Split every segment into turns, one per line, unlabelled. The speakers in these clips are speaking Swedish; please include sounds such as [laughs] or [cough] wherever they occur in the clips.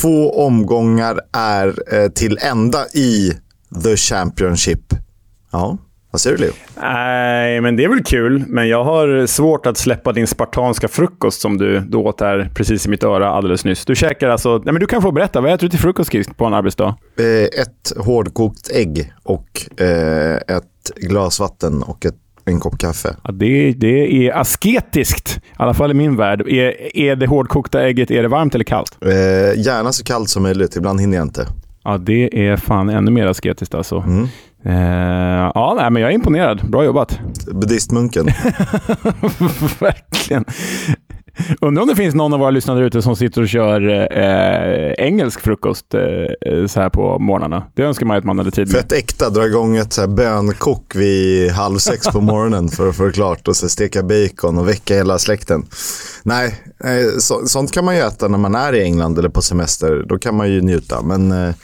Två omgångar är eh, till ända i The Championship. Ja, vad säger du Leo?
Nej, men det är väl kul. Men jag har svårt att släppa din spartanska frukost som du då åt här precis i mitt öra alldeles nyss. Du käkar alltså... Nej, men du kan få berätta. Vad äter du till frukost Kisk, på en arbetsdag?
Eh, ett hårdkokt ägg och eh, ett glas vatten och ett en kopp kaffe.
Ja, det, det är asketiskt, i alla fall i min värld. Är, är det hårdkokta ägget är det varmt eller kallt?
Eh, gärna så kallt som möjligt, ibland hinner jag inte.
Ja, det är fan ännu mer asketiskt alltså. Mm. Eh, ja, nej, men jag är imponerad. Bra jobbat.
Buddhistmunken. [laughs]
Verkligen. [laughs] Undrar om det finns någon av våra lyssnare ute som sitter och kör eh, engelsk frukost eh, eh så här på morgnarna. Det önskar man att man hade tid med.
Fett äkta, dra igång ett så här bönkok vid halv sex på morgonen för att få det klart och så steka bacon och väcka hela släkten. Nej, eh, så, sånt kan man ju äta när man är i England eller på semester. Då kan man ju njuta. Men eh,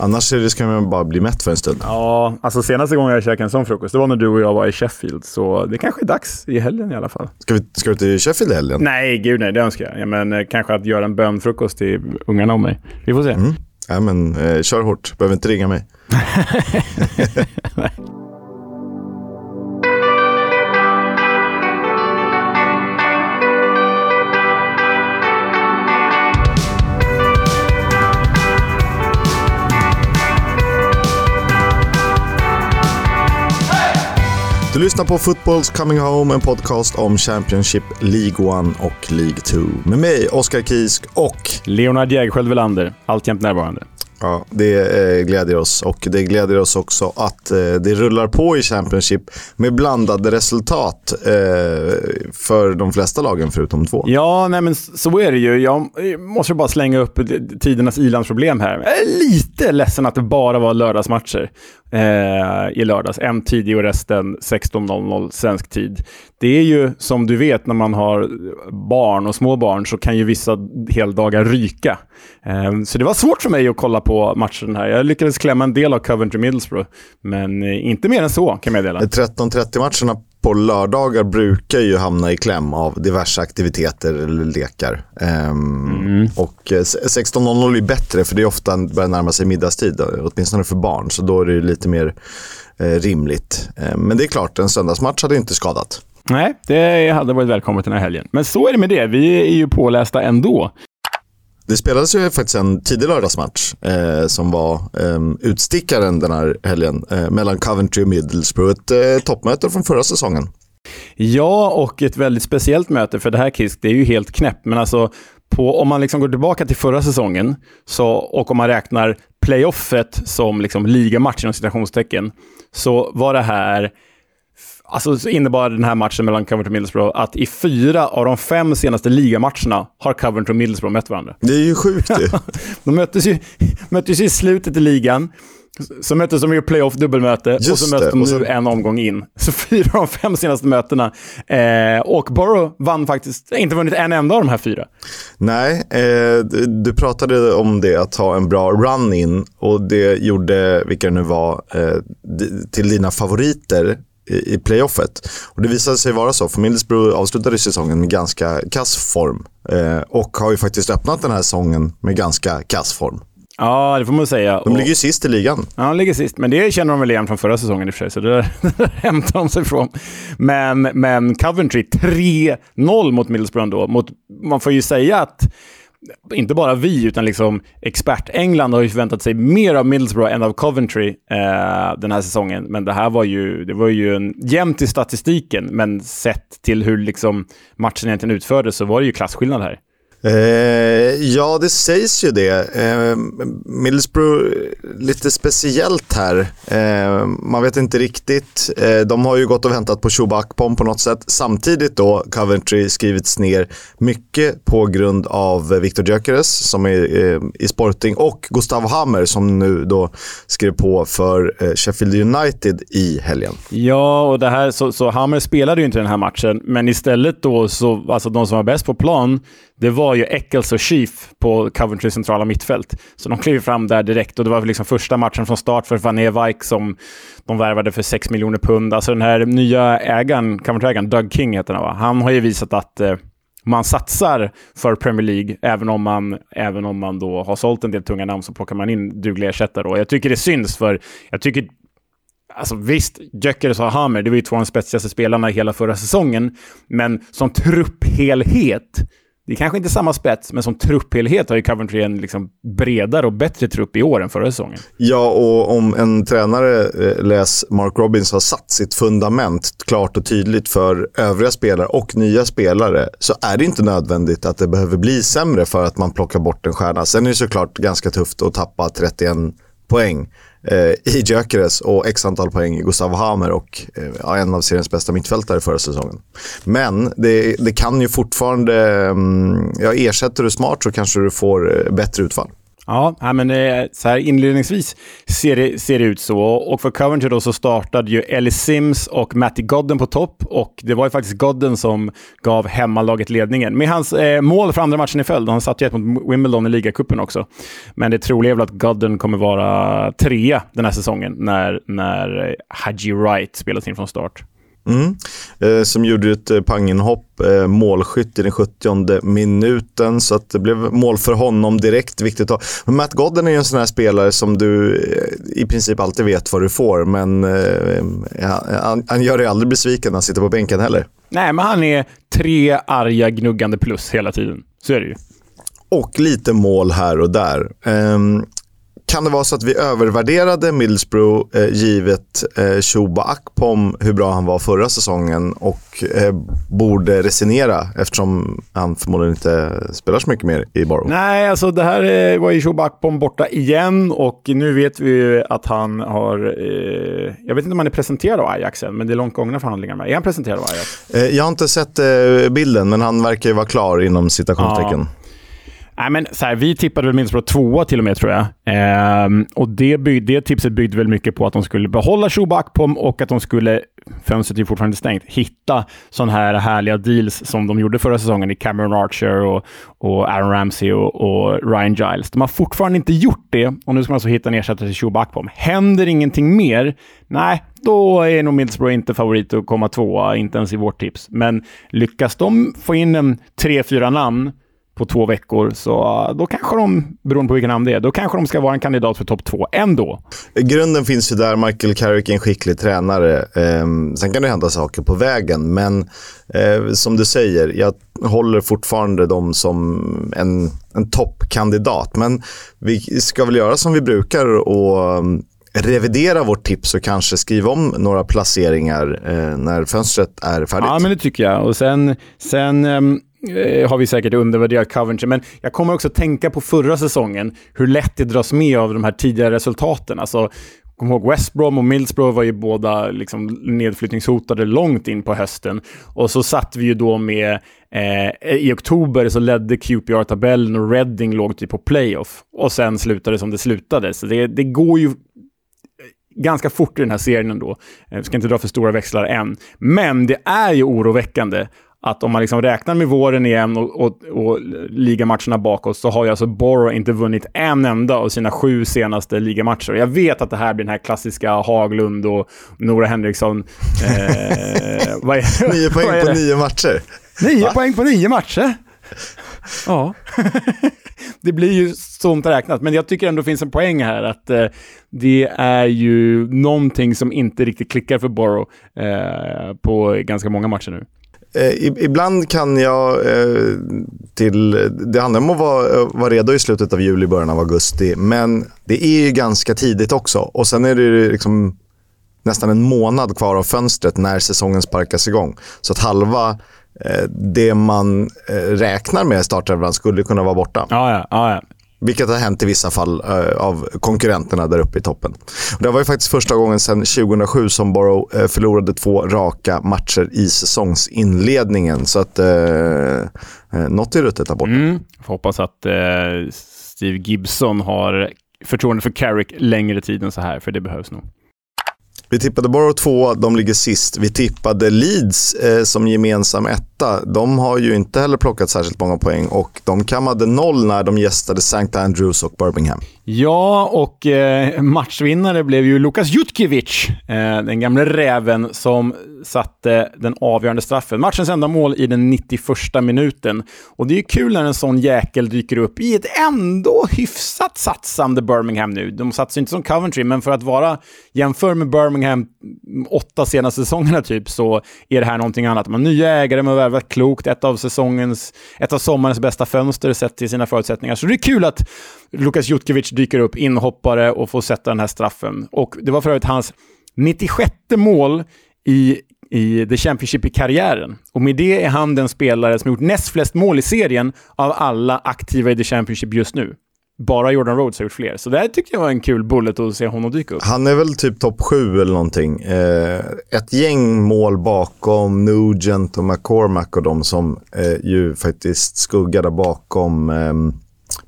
Annars ska man bara bli mätt för en stund.
Ja, alltså senaste gången jag käkade en sån frukost, det var när du och jag var i Sheffield. Så det kanske är dags i helgen i alla fall.
Ska, vi, ska du till Sheffield i helgen?
Nej, gud nej, det önskar jag. Ja, men eh, kanske att göra en bönfrukost till ungarna och mig. Vi får se. Mm.
Ja, men eh, kör hårt. Behöver inte ringa mig. [laughs] Du lyssnar på Footballs Coming Home, en podcast om Championship, League 1 och League 2. Med mig, Oskar Kisk och...
Leonard Jägerskiöld Welander, alltjämt närvarande.
Ja, det eh, glädjer oss och det glädjer oss också att eh, det rullar på i Championship med blandade resultat eh, för de flesta lagen förutom två.
Ja, nej men så är det ju. Jag måste bara slänga upp tidernas ilandsproblem här. Jag är lite ledsen att det bara var lördagsmatcher Eh, i lördags. En tidig och resten 16.00 svensk tid. Det är ju som du vet när man har barn och små barn så kan ju vissa heldagar ryka. Eh, så det var svårt för mig att kolla på på matchen här. Jag lyckades klämma en del av Coventry Middlesbrough, men eh, inte mer än så kan jag meddela.
13.30-matcherna på lördagar brukar ju hamna i kläm av diverse aktiviteter eller lekar. Um, mm. Och 16.00 eh, är bättre för det är ofta börjar närma sig middagstid, åtminstone för barn. Så då är det lite mer eh, rimligt. Um, men det är klart, en söndagsmatch hade inte skadat.
Nej, det hade varit välkommet den här helgen. Men så är det med det. Vi är ju pålästa ändå.
Det spelades ju faktiskt en tidig lördagsmatch eh, som var eh, utstickaren den här helgen eh, mellan Coventry och Middlesbrough. Ett eh, toppmöte från förra säsongen.
Ja, och ett väldigt speciellt möte för det här Kisk, det är ju helt knäppt. Men alltså, på, om man liksom går tillbaka till förra säsongen så, och om man räknar playoffet som liksom ligamatch inom citationstecken så var det här Alltså så innebar den här matchen mellan Coventry och Middlesbrough att i fyra av de fem senaste ligamatcherna har Coventry och Middlesbrough mött varandra.
Det är ju sjukt ju. [laughs]
de möttes ju, möttes ju i slutet i ligan. Så möttes de i playoff dubbelmöte Just och så möttes de nu en omgång in. Så fyra av de fem senaste mötena. Eh, och Borough vann faktiskt, inte vunnit en enda av de här fyra.
Nej, eh, du, du, pratade om det att ha en bra run-in och det gjorde, vilka det nu var, eh, till dina favoriter i, playoffet. Och det visade sig vara så, för Middlesbrough avslutade säsongen med ganska kass form. Eh, och har ju faktiskt öppnat den här säsongen med ganska kass form.
Ja, det får man säga.
De ligger ju sist i ligan.
Ja, de ligger sist. Men det känner de väl igen från förra säsongen i och för sig, så det där, [laughs] hämtar de sig ifrån. Men, men Coventry 3-0 mot Middlesbrough ändå. Mot, man får ju säga att inte bara vi, utan liksom expert-England har ju förväntat sig mer av Middlesbrough än av Coventry eh, den här säsongen. Men det här var ju, det var ju en jämnt i statistiken, men sett till hur liksom matchen egentligen utfördes så var det ju klasskillnad här.
Eh, ja, det sägs ju det. Eh, Middlesbrough, lite speciellt här. Eh, man vet inte riktigt. Eh, de har ju gått och väntat på Shuba Akpom på något sätt. Samtidigt då Coventry skrivits ner mycket på grund av Victor Gyökeres som är eh, i Sporting och Gustav Hammer som nu då skrev på för eh, Sheffield United i helgen.
Ja, och det här, så, så Hammer spelade ju inte den här matchen, men istället då så, alltså de som var bäst på plan det var ju Eccles och Chief på Coventry centrala mittfält. Så de klev fram där direkt och det var liksom första matchen från start för Van Ewijk som de värvade för 6 miljoner pund. Alltså den här nya ägaren, Coventry-ägaren, Doug King heter han va? Han har ju visat att eh, man satsar för Premier League, även om man, även om man då har sålt en del tunga namn så plockar man in dugliga ersättare. Och jag tycker det syns, för jag tycker Alltså visst, Gyökeres och Hammer, det var ju två av de spetsigaste spelarna i hela förra säsongen. Men som trupphelhet, det är kanske inte samma spets, men som trupphelhet har ju Coventry en liksom bredare och bättre trupp i år än förra säsongen.
Ja, och om en tränare, eh, läs Mark Robbins, har satt sitt fundament klart och tydligt för övriga spelare och nya spelare så är det inte nödvändigt att det behöver bli sämre för att man plockar bort en stjärna. Sen är det såklart ganska tufft att tappa 31 poäng eh, i Gyökeres och x antal poäng i Gustav Hamer och eh, en av seriens bästa mittfältare förra säsongen. Men det, det kan ju fortfarande, mm, ja, ersätter du smart så kanske du får eh, bättre utfall.
Ja, men eh, så här inledningsvis ser det, ser det ut så. Och för Coventry då så startade ju Ellie Sims och Matty Godden på topp. Och det var ju faktiskt Godden som gav hemmalaget ledningen. Med hans eh, mål för andra matchen i följd. Han satt ju ett mot Wimbledon i ligacupen också. Men det troliga är väl att Godden kommer vara trea den här säsongen när, när eh, Haji Wright spelas in från start.
Mm. Eh, som gjorde ett eh, panginhopp, eh, målskytt i den 70 minuten. Så att det blev mål för honom direkt. Viktigt att Men Matt Godden är ju en sån här spelare som du eh, i princip alltid vet vad du får. Men han, han, gör dig aldrig besviken när han sitter på bänken heller.
Nej, men han är tre arga gnuggande plus hela tiden. Så är det ju.
Och lite mål här och där. Kan det vara så att vi övervärderade Middlesbrough eh, givet eh, Shuba Akpom, hur bra han var förra säsongen och eh, borde resignera eftersom han förmodligen inte spelar så mycket mer i Borough?
Nej, alltså det här eh, var ju Shuba Akpom borta igen och nu vet vi att han har... Eh, jag vet inte om han är presenterad av Ajax än, men det är långt gångna förhandlingar med. Är han presenterad av Ajax?
Eh, jag har inte sett eh, bilden, men han verkar ju vara klar inom citationstecken. Ja.
Nej, men så här, vi tippade väl Middlesbrough tvåa till och med, tror jag. Ehm, och det, bygg, det tipset byggde väl mycket på att de skulle behålla Shuba Akpom och att de skulle, fönstret är fortfarande stängt, hitta sådana här härliga deals som de gjorde förra säsongen i Cameron Archer och, och Aaron Ramsey och, och, Ryan Giles. De har fortfarande inte gjort det och nu ska man alltså hitta en ersättare till Shuba Akpom. Händer ingenting mer, nej, då är nog Middlesbrough inte favorit att komma tvåa, inte ens i vårt tips. Men lyckas de få in en tre, fyra namn på två veckor, så då kanske de, beroende på vilken namn det är, då kanske de ska vara en kandidat för topp två ändå.
Grunden finns ju där. Michael Carrick är en skicklig tränare. Eh, sen kan det hända saker på vägen, men eh, som du säger, jag håller fortfarande dem som en, en toppkandidat. Men vi ska väl göra som vi brukar och ehm, revidera vårt tips och kanske skriva om några placeringar eh, när fönstret är färdigt.
Ja, men det tycker jag. Och sen, sen um Eh, Eh, har vi säkert undervärderat Coventry, men jag kommer också tänka på förra säsongen, hur lätt det dras med av de här tidigare resultaten. Alltså, kom ihåg West Brom och Middlesbrough var ju båda liksom nedflyttningshotade långt in på hösten. Och så satt vi ju då med, eh, i oktober så ledde QPR-tabellen och Reading låg typ på playoff. Och sen slutade det som det slutade. Så det, det går ju eh, ganska fort i den här serien ändå. Eh, jag ska inte dra för stora växlar än. Men det är ju oroväckande att om man liksom räknar med våren igen och, och, och ligamatcherna bakåt så har ju alltså Borough inte vunnit en enda av sina sju senaste ligamatcher. Jag vet att det här blir den här klassiska Haglund och Nora Henriksson.
Eh, [laughs] vad är, nio poäng vad på nio matcher.
Nio Va? poäng på nio matcher? Ja. [laughs] det blir ju sånt räknat, men jag tycker ändå finns en poäng här att eh, det är ju någonting som inte riktigt klickar för Borough eh, på ganska många matcher nu.
Eh, ibland kan jag eh, till... Det handlar om att vara, eh, vara redo i slutet av juli, början av augusti. Men det är ju ganska tidigt också. Och sen är det liksom nästan en månad kvar av fönstret när säsongen sparkas igång. Så att halva eh, det man eh, räknar med startelvan skulle kunna vara borta.
Ja, ja, ja.
Vilket har hänt i vissa fall uh, av konkurrenterna där uppe i toppen. Det var ju faktiskt första gången sedan 2007 som Borough uh, förlorade två raka matcher i säsongsinledningen. Så att uh, något är ruttet där borta. Mm.
Hoppas att Steve Gibson har förtroende för Carrick längre tid än så här, för det behövs nog.
Vi tippade Borough 2, de ligger sist. Vi tippade Leeds eh, som gemensam ett Atlanta, de har ju inte heller plockat särskilt många poäng och de kammade noll när de gästade St. Andrews och Birmingham.
Ja, och eh, matchvinnare blev ju Lukas Jutkiewicz, eh, den gamle räven som satte den avgörande straffen. Matchens enda mål i den 91 minuten. Och det är ju kul när en sån jäkel dyker upp i ett ändå hyfsat satsande Birmingham nu. De satsar inte som Coventry, men för att vara jämför med Birmingham åtta senaste säsongerna typ, så är det här någonting annat. Man har nya ägare, man värvat klokt, ett av säsongens, ett av sommarens bästa fönster sett till sina förutsättningar. Så det är kul att Lukas Jutkiewicz dyker upp, inhoppare och får sätta den här straffen. Och det var för övrigt hans 96 mål i, i The Championship i karriären. Och med det är han den spelare som gjort näst flest mål i serien av alla aktiva i The Championship just nu. Bara Jordan Rhodes har gjort fler. Så det här tyckte jag var en kul bullet att se honom dyka upp.
Han är väl typ topp sju eller någonting. Eh, ett gäng mål bakom Nugent och McCormack och de som eh, ju faktiskt skuggade bakom eh,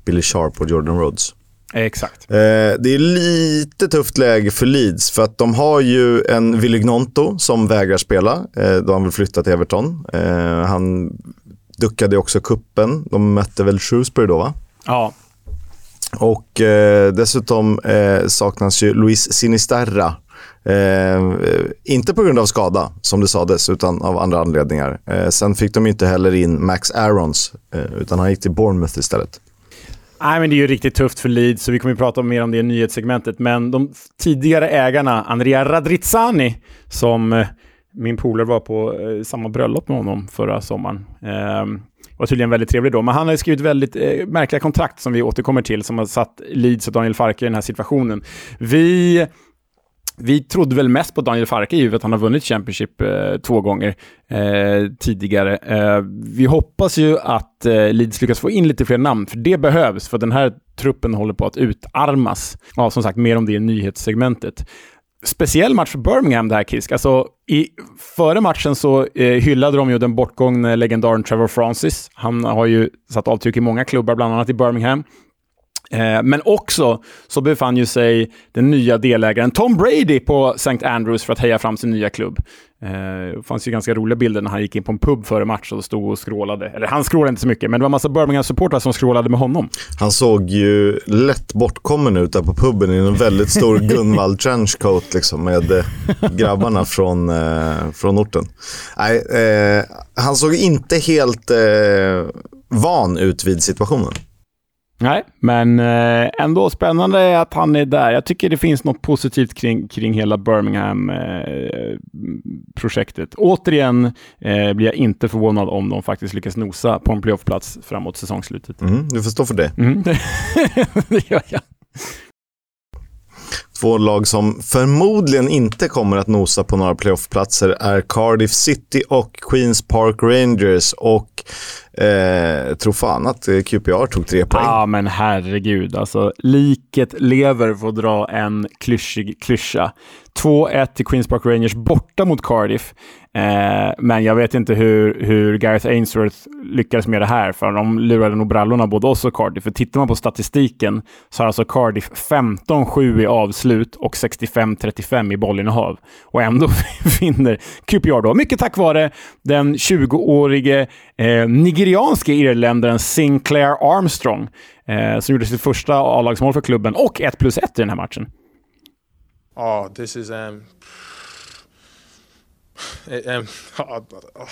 Billy Sharp och Jordan Rhodes.
Exakt.
Eh, det är lite tufft läge för Leeds för att de har ju en Willy Gnonto som vägrar spela eh, då han vill flytta till Everton. Eh, han duckade också kuppen. De mötte väl Shrewsbury då va?
Ja.
Och eh, dessutom eh, saknas ju Luis Sinisterra. Eh, eh inte på grund av skada, som det sades, utan av andra anledningar. Eh, sen fick de inte heller in Max Aarons, eh, utan han gick till Bournemouth istället.
Nej, men det är ju riktigt tufft för Leeds, så vi kommer att prata mer om det i nyhetssegmentet. Men de tidigare ägarna, Andrea Radrizzani, som eh, min polare var på eh, samma bröllop med honom förra sommaren. Ehm, var tydligen väldigt trevlig då, men han har skrivit väldigt eh, märkliga kontrakt som vi återkommer till, som har satt Leeds och Daniel Farke i den här situationen. Vi vi trodde väl mest på Daniel Farke givet att han har vunnit Championship eh, två gånger eh, tidigare. Eh, vi hoppas ju att eh, Leeds lyckas få in lite fler namn, för det behövs, för den här truppen håller på att utarmas. Ja, som sagt, mer om det i nyhetssegmentet. Speciell match för Birmingham det här Kisk. Alltså, i, före matchen så eh, hyllade de ju den bortgångne legendaren Trevor Francis. Han har ju satt avtryck i många klubbar, bland annat i Birmingham. Eh, men också så befann ju sig den nya delägaren Tom Brady på St. Andrews för att heja fram sin nya klubb. Eh, det fanns ju ganska roliga bilder när han gick in på en pub före match och stod och skrålade. Eller han skrålade inte så mycket, men det var en massa Birmingham-supportrar som skrålade med honom.
Han såg ju lätt bortkommen ut där på puben i en väldigt stor [laughs] Gunvald trenchcoat liksom, med eh, grabbarna från, från orten. Nej, eh, han såg inte helt eh, van ut vid situationen.
Nej, men eh, ändå spännande att han är där. Jag tycker det finns något positivt kring, kring hela Birmingham-projektet. Återigen eh, blir jag inte förvånad om de faktiskt lyckas nosa på en playoffplats framåt säsongsslutet.
Mm, du får stå för det.
Mm, [laughs] det gör jag.
Två lag som förmodligen inte kommer att nosa på några playoffplatser är Cardiff City och Queens Park Rangers. Och eh, tro fan att eh, QPR tog tre poäng.
Ja, men herregud. Alltså, liket lever för att dra en klyschig klyscha. 2-1 till Queens Park Rangers borta mot Cardiff. Eh, men jag vet inte hur, hur Gareth Ainsworth lyckades med det här, för de lurade nog brallorna både oss och Cardiff. För tittar man på statistiken så har alltså Cardiff 15-7 i avslut och 65-35 i bollinnehav. Och ändå [laughs] vinner QPR då, mycket tack vare den 20-årige eh, nigerianske irländaren Sinclair Armstrong, eh, som gjorde sitt första A-lagsmål för klubben och 1 plus 1 i den här matchen.
Oh, this is um, um oh, oh.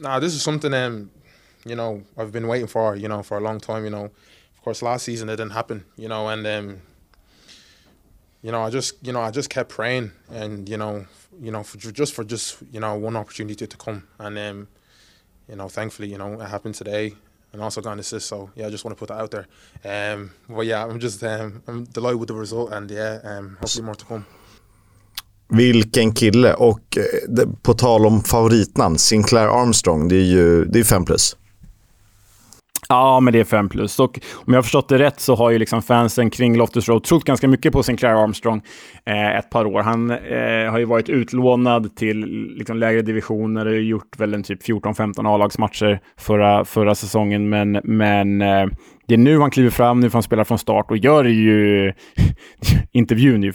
nah, this is something um, you know, I've been waiting for, you know, for a long time. You know, of course, last season it didn't happen, you know, and um, you know, I just, you know, I just kept praying, and you know, you know, for just for just you know one opportunity to come, and um, you know, thankfully, you know, it happened today, and also got an assist. So yeah, I just want to put that out there. Um, but yeah, I'm just um, I'm delighted with the result, and yeah, um, hopefully more to come.
Vilken kille och eh, på tal om favoritnamn, Sinclair Armstrong, det är ju det är fem plus.
Ja, men det är 5 plus. Och om jag har förstått det rätt så har ju liksom fansen kring Loftus Road trott ganska mycket på Sinclair Armstrong eh, ett par år. Han eh, har ju varit utlånad till liksom, lägre divisioner och gjort väl en typ 14-15 A-lagsmatcher förra, förra säsongen, men, men eh, det är nu han kliver fram, nu får han spela från start och gör det ju... [laughs] intervjun är ju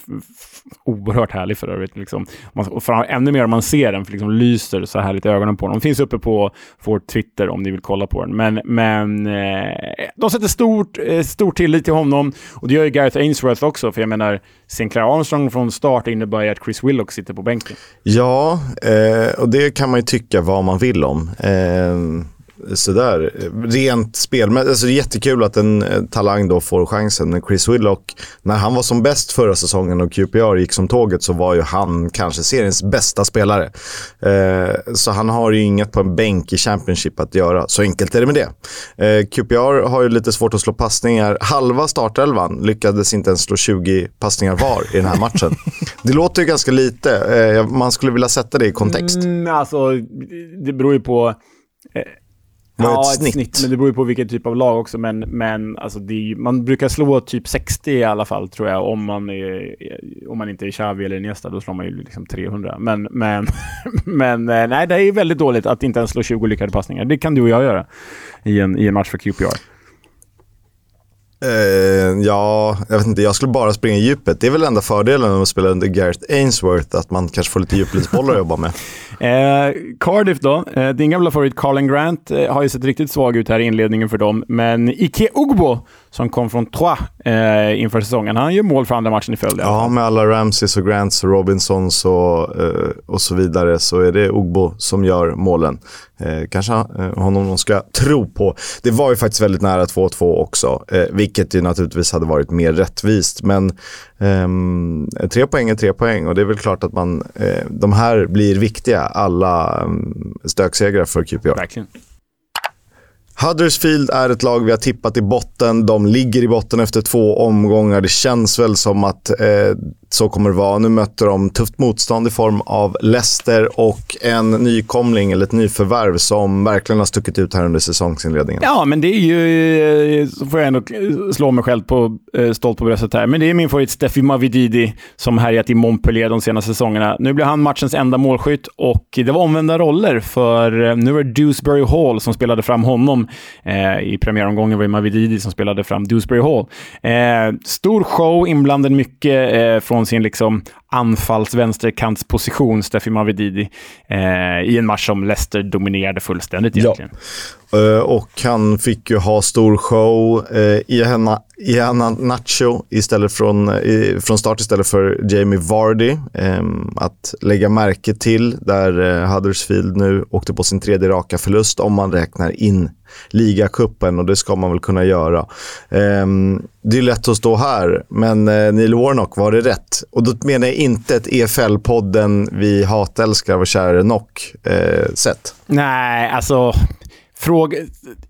oerhört härlig för övrigt. Liksom. Man för ännu mer om man ser den, för liksom lyser så härligt i ögonen på den. De finns uppe på vår Twitter om ni vill kolla på den. Men, men eh, de sätter stort, eh, stor tillit till honom och det gör ju Gareth Ainsworth också. För jag menar, Sinclair Armstrong från start innebär ju att Chris Willock sitter på bänken.
Ja, eh, och det kan man ju tycka vad man vill om. Eh, Sådär. Rent spelmässigt, alltså det är jättekul att en eh, talang då får chansen. Chris Willock, när han var som bäst förra säsongen och QPR gick som tåget så var ju han kanske seriens bästa spelare. Eh, så han har ju inget på en bänk i Championship att göra. Så enkelt är det med det. Eh, QPR har ju lite svårt att slå passningar. Halva startelvan lyckades inte ens slå 20 passningar var i den här matchen. [laughs] det låter ju ganska lite. Eh, man skulle vilja sätta det i kontext.
Mm, alltså, det beror ju på... Eh,
var ja, ett, snitt. ett snitt.
Men det beror ju på vilken typ av lag också. Men, men alltså är, man brukar slå typ 60 i alla fall, tror jag. Om man, är, om man inte är Xavi eller Iniesta, då slår man ju liksom 300. Men, men, [laughs] men eh, nej, det är väldigt dåligt att inte ens slå 20 lyckade passningar. Det kan du och jag göra i en, i en match för QPR.
Uh, ja, jag vet inte. Jag skulle bara springa i djupet. Det är väl enda fördelen med att spela under Gareth Ainsworth, att man kanske får lite djupledsbollar att jobba med. [laughs]
Uh, Cardiff då. Uh, din gamla favorit Carlin Grant har ju sett riktigt svag ut här i inledningen för dem, men Ike Ugbo som kom från Troyes eh, inför säsongen. Han gör mål för andra matchen i följd.
Ja, med alla Ramses och Grants och Robinsons och, eh, och så vidare så är det Ogbo som gör målen. Eh, kanske eh, honom de ska tro på. Det var ju faktiskt väldigt nära 2-2 också, eh, vilket ju naturligtvis hade varit mer rättvist. Men ehm, tre poäng är tre poäng och det är väl klart att man, eh, de här blir viktiga, alla um, stöksegrar för QPR.
Verkligen.
Huddersfield är ett lag vi har tippat i botten. De ligger i botten efter två omgångar. Det känns väl som att eh, så kommer det vara. Nu möter de tufft motstånd i form av Leicester och en nykomling, eller ett nyförvärv, som verkligen har stuckit ut här under säsongsinledningen.
Ja, men det är ju, så får jag ändå slå mig själv på, eh, stolt på bröstet här, men det är min favorit Steffi Mavididi som härjat i Montpellier de senaste säsongerna. Nu blir han matchens enda målskytt och det var omvända roller, för eh, nu är det Dewsbury Hall som spelade fram honom. I premiäromgången var det Mavididi som spelade fram Dewsbury Hall. Stor show, inblandad mycket från från sin liksom anfalls-vänsterkantsposition, Steffi Mavididi, eh, i en match som Leicester dominerade fullständigt egentligen.
Ja. Uh, och han fick ju ha stor show. Uh, Iana, Iana Nacho istället från, uh, från start istället för Jamie Vardy. Um, att lägga märke till där Huddersfield nu åkte på sin tredje raka förlust om man räknar in ligacupen och det ska man väl kunna göra. Um, det är lätt att stå här, men eh, Neil Warnock, var det rätt? Och då menar jag inte ett EFL-podden vi hatälskar vår käre Nock-sätt.
Eh, Nej, alltså Fråga,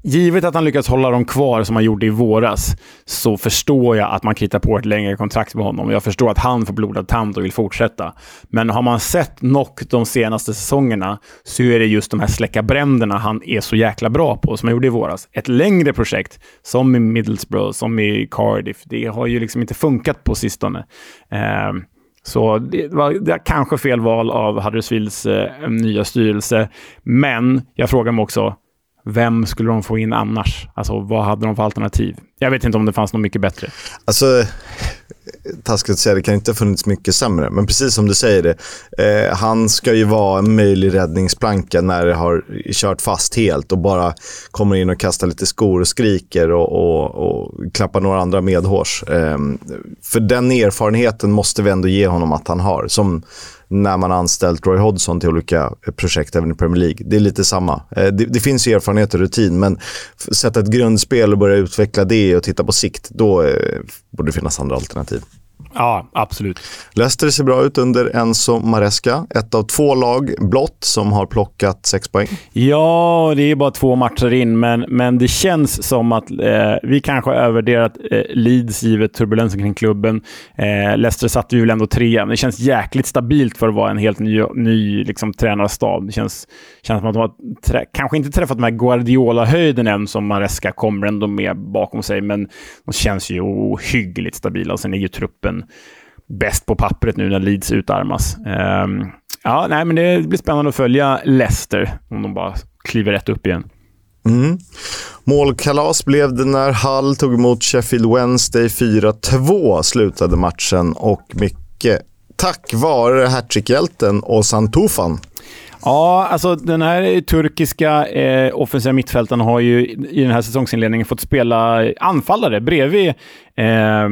givet att han lyckas hålla dem kvar som han gjorde i våras, så förstår jag att man kritar på ett längre kontrakt med honom. Jag förstår att han får blodad tand och vill fortsätta. Men har man sett Nock de senaste säsongerna så är det just de här släcka bränderna han är så jäkla bra på, som han gjorde i våras. Ett längre projekt, som i Middlesbrough, som i Cardiff, det har ju liksom inte funkat på sistone. Eh, så det var, det var kanske fel val av Huddersfields eh, nya styrelse. Men jag frågar mig också, vem skulle de få in annars? Alltså, vad hade de för alternativ? Jag vet inte om det fanns något mycket bättre.
Alltså, taskigt att säga, det kan inte ha funnits mycket sämre. Men precis som du säger det, eh, han ska ju vara en möjlig räddningsplanka när det har kört fast helt och bara kommer in och kastar lite skor och skriker och, och, och klappar några andra medhårs. Eh, för den erfarenheten måste vi ändå ge honom att han har. Som när man har anställt Roy Hodgson till olika eh, projekt även i Premier League. Det är lite samma. Eh, det, det finns ju erfarenhet och rutin, men sätta ett grundspel och börja utveckla det och titta på sikt, då eh, borde det finnas andra alternativ.
Ja, absolut.
Leicester ser bra ut under Enzo Maresca. Ett av två lag blott som har plockat sex poäng.
Ja, det är bara två matcher in, men, men det känns som att eh, vi kanske har övervärderat eh, Leeds givet turbulensen kring klubben. Eh, Leicester satte vi väl ändå trea, men det känns jäkligt stabilt för att vara en helt ny, ny liksom, tränarstab. Det känns, känns som att de har trä, kanske inte träffat de här Guardiola-höjden än som Maresca kommer ändå med bakom sig, men de känns ju ohyggligt stabila. Och sen är ju truppen bäst på pappret nu när Leeds utarmas. Um, ja, nej, men det blir spännande att följa Leicester om de bara kliver rätt upp igen.
Mm. Målkalas blev det när Hull tog emot Sheffield Wednesday 4-2 slutade matchen och mycket tack vare hattrickhjälten Ozan Tufan.
Ja, alltså den här turkiska eh, offensiva mittfältaren har ju i den här säsongsinledningen fått spela anfallare bredvid eh,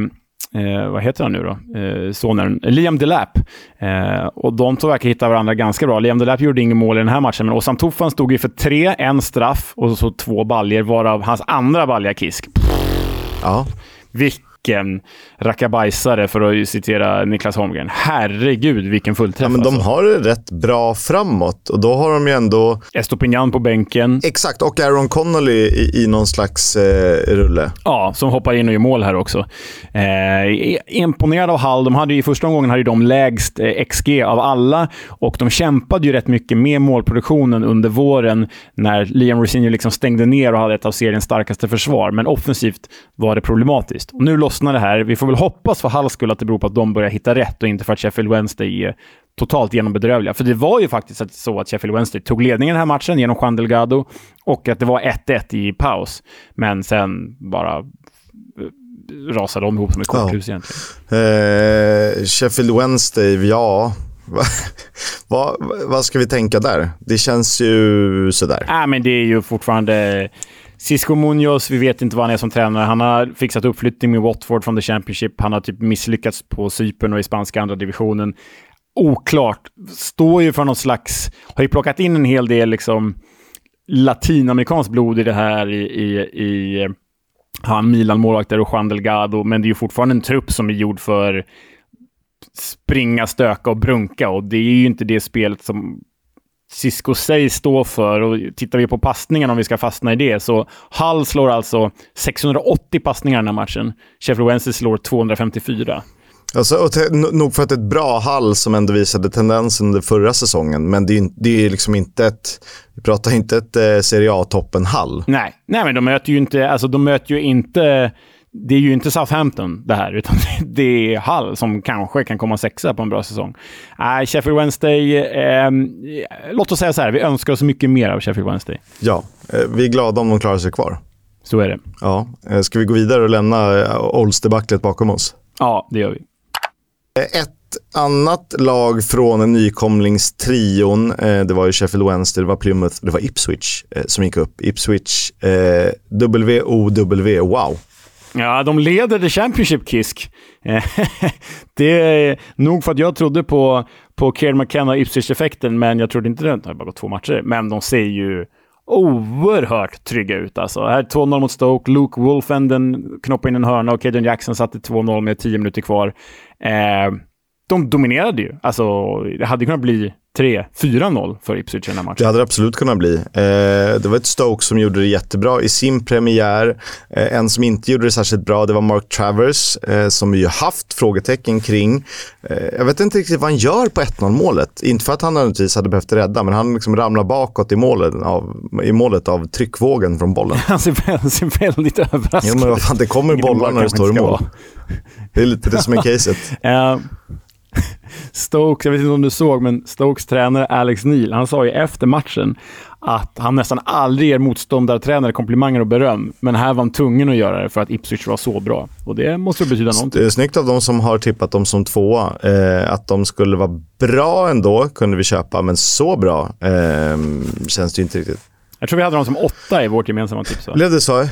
eh, vad heter han nu då? Eh, sonen, Liam Delap. Eh, och de två verkar hitta varandra ganska bra. Liam Delap gjorde inget mål i den här matchen, men Osam Tufan stod ju för tre, en straff och så två baljer varav hans andra balja Kisk.
Ja.
Vilken vilken rackabajsare, för att citera Niklas Holmgren. Herregud, vilken fullträff.
Ja, men de
alltså.
har det rätt bra framåt och då har de ju ändå...
Estopignan på bänken.
Exakt, och Aaron Connolly i, i någon slags eh, rulle.
Ja, som hoppar in och gör mål här också. Eh, imponerad av Hall. De hade ju, I första omgången hade de lägst eh, XG av alla och de kämpade ju rätt mycket med målproduktionen under våren när Liam Rosinho liksom stängde ner och hade ett av seriens starkaste försvar. Men offensivt var det problematiskt. Och nu lossnar det här. Vi får väl hoppas för Halls skull att det beror på att de börjar hitta rätt och inte för att Sheffield Wednesday är totalt genombedrövliga. För det var ju faktiskt så att Sheffield Wednesday tog ledningen den här matchen genom Juan Delgado och att det var 1-1 i paus. Men sen bara eh, rasade de ihop som ett korthus ja. egentligen.
Eh, Sheffield Wednesday, ja. [laughs] vad, vad ska vi tänka där? Det känns ju sådär.
Äh, men det är ju fortfarande Cisco Munoz, vi vet inte vad han är som tränare. Han har fixat uppflyttning med Watford från the Championship. Han har typ misslyckats på Cypern och i spanska andra divisionen. Oklart. Står ju för någon slags... Har ju plockat in en hel del liksom latinamerikanskt blod i det här i, i, i eh, han Milan-målvakter och Juan Delgado, men det är ju fortfarande en trupp som är gjord för springa, stöka och brunka och det är ju inte det spelet som Cisco sägs stå för. Och tittar vi på passningen, om vi ska fastna i det, så Hull slår alltså 680 passningar den här matchen. Sheffield Wednesday slår 254.
Alltså, nog för att ett bra Hall som ändå visade tendensen under förra säsongen, men det är, det är liksom inte ett, vi pratar inte ett eh, Serie A-toppen Hall.
Nej. Nej, men de möter ju inte, alltså de möter ju inte det är ju inte Southampton det här, utan [laughs] det är Hull som kanske kan komma sexa på en bra säsong. Äh, Sheffield Wednesday, eh, låt oss säga så här, vi önskar oss mycket mer av Sheffield Wednesday.
Ja, eh, vi är glada om de klarar sig kvar.
Så är det.
Ja, eh, ska vi gå vidare och lämna eh, Olsterbaclet bakom oss?
Ja, det gör vi.
Ett annat lag från en nykomlingstrion, det var ju Sheffield Wednesday, det var Plymouth, det var Ipswich som gick upp. Ipswich, eh, WOW, wow.
Ja, de leder The Championship, Kisk. Eh, [laughs] det är nog för att jag trodde på, på Kieran McKenna och Ipswich-effekten, men jag trodde inte det. Det har bara gått två matcher. Men de ser ju oerhört trygga ut alltså. Här 2-0 mot Stoke. Luke Wolfenden knoppade in en hörna och Kaden Jackson satte 2-0 med 10 minuter kvar. Eh, de dominerade ju. Alltså, det hade kunnat bli 3-4-0 för Ipswich i den här matchen.
Det hade det absolut kunnat bli. Eh, det var ett Stoke som gjorde det jättebra i sin premiär. Eh, en som inte gjorde det särskilt bra, det var Mark Travers, eh, som vi ju haft frågetecken kring. Eh, jag vet inte riktigt vad han gör på 1-0 målet. Inte för att han naturligtvis hade behövt rädda, men han liksom ramlar bakåt i målet av, i målet av tryckvågen från bollen. [laughs]
han, ser, väldigt överraskad ut.
Ja, men vad fan, det kommer bollar när det står i mål. Det är lite det som är caset. [laughs]
Stokes, jag vet inte om du såg, men Stokes tränare Alex Neil, han sa ju efter matchen att han nästan aldrig ger motståndartränare komplimanger och beröm, men här var han tvungen att göra det för att Ipswich var så bra. Och det måste betyda någonting.
Snyggt av de som har tippat dem som tvåa. Eh, att de skulle vara bra ändå kunde vi köpa, men så bra eh, känns det ju inte riktigt.
Jag tror vi hade dem som åtta i vårt gemensamma tips. Va?
Blev det så?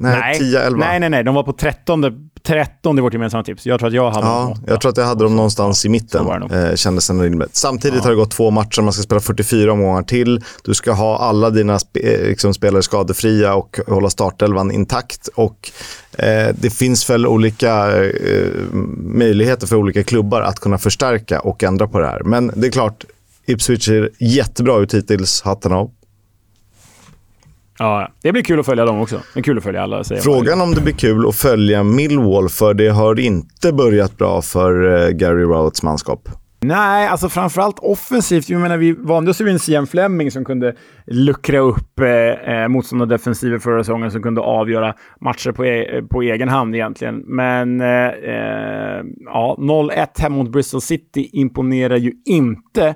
Nej, 10, 11.
Nej, nej, nej. De var på 13, 13 i vårt gemensamma tips. Jag tror att jag hade
ja,
dem 8.
Jag tror att jag hade dem någonstans i mitten. Eh, kändes ändå rimligt. Samtidigt ja. har det gått två matcher. Man ska spela 44 omgångar till. Du ska ha alla dina sp eh, liksom, spelare skadefria och hålla startelvan intakt. Och eh, det finns väl olika eh, möjligheter för olika klubbar att kunna förstärka och ändra på det här. Men det är klart, Ipswich ser jättebra ut hittills. Hatten av.
Ja, det blir kul att följa dem också. Det är kul att följa alla.
Frågan om det blir kul att följa Millwall, för det har inte börjat bra för eh, Gary Rowetts manskap.
Nej, alltså framförallt offensivt. Jag menar, vi vande oss vid en Sian Fleming som kunde luckra upp eh, eh motståndardefensiven förra säsongen, som kunde avgöra matcher på, e på egen hand egentligen. Men eh, eh ja, 0-1 hemma mot Bristol City imponerar ju inte.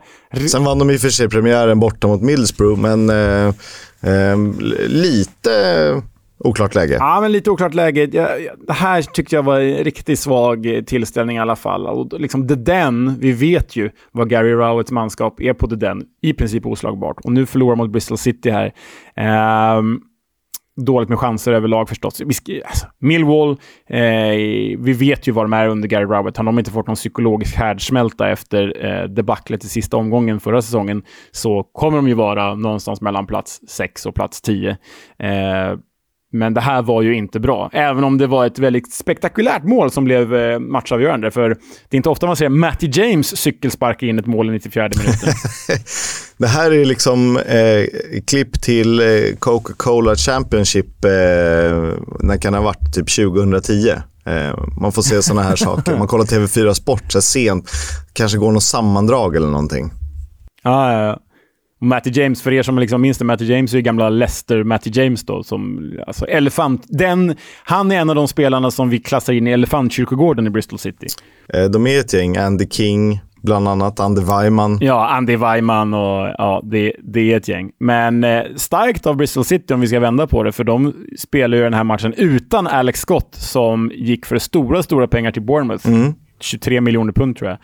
Sen vann de i och för sig premiären borta mot Middlesbrough, men eh, eh, Ehm, lite Oklart läge.
Ja, men lite oklart läge. Jag, jag, det här tyckte jag var en riktigt svag tillställning i alla fall. Och liksom The Den, vi vet ju vad Gary Rowetts manskap är på The Den. I princip oslagbart. Och nu förlorar mot Bristol City här. Um, dåligt med chanser överlag förstås. Vi, alltså, Millwall, eh, vi vet ju vad de är under Gary Rowett. Har de inte fått någon psykologisk härdsmälta efter eh, debaclet i sista omgången förra säsongen så kommer de ju vara någonstans mellan plats 6 och plats 10. Eh, men det här var ju inte bra, även om det var ett väldigt spektakulärt mål som blev eh, matchavgörande. För det är inte ofta man ser Matty James cykelsparka in ett mål i 94 minuten. [laughs]
det här är liksom eh, klipp till eh, Coca-Cola Championship, eh, när kan det ha varit? Typ 2010. Eh, man får se sådana här saker. Man kollar TV4 Sport så sent, kanske går något sammandrag eller någonting.
Ja, ja, ja. Matty James, för er som liksom minns det, Matty James är ju gamla Leicester Matty James då. Som, alltså, elefant, den, han är en av de spelarna som vi klassar in i Elefantkyrkogården i Bristol City.
Eh, de är ett gäng. Andy King, bland annat. Andy Weimann.
Ja, Andy Weimann och ja, det, det är ett gäng. Men eh, starkt av Bristol City om vi ska vända på det, för de spelar ju den här matchen utan Alex Scott som gick för stora, stora pengar till Bournemouth. Mm. 23 miljoner pund tror jag.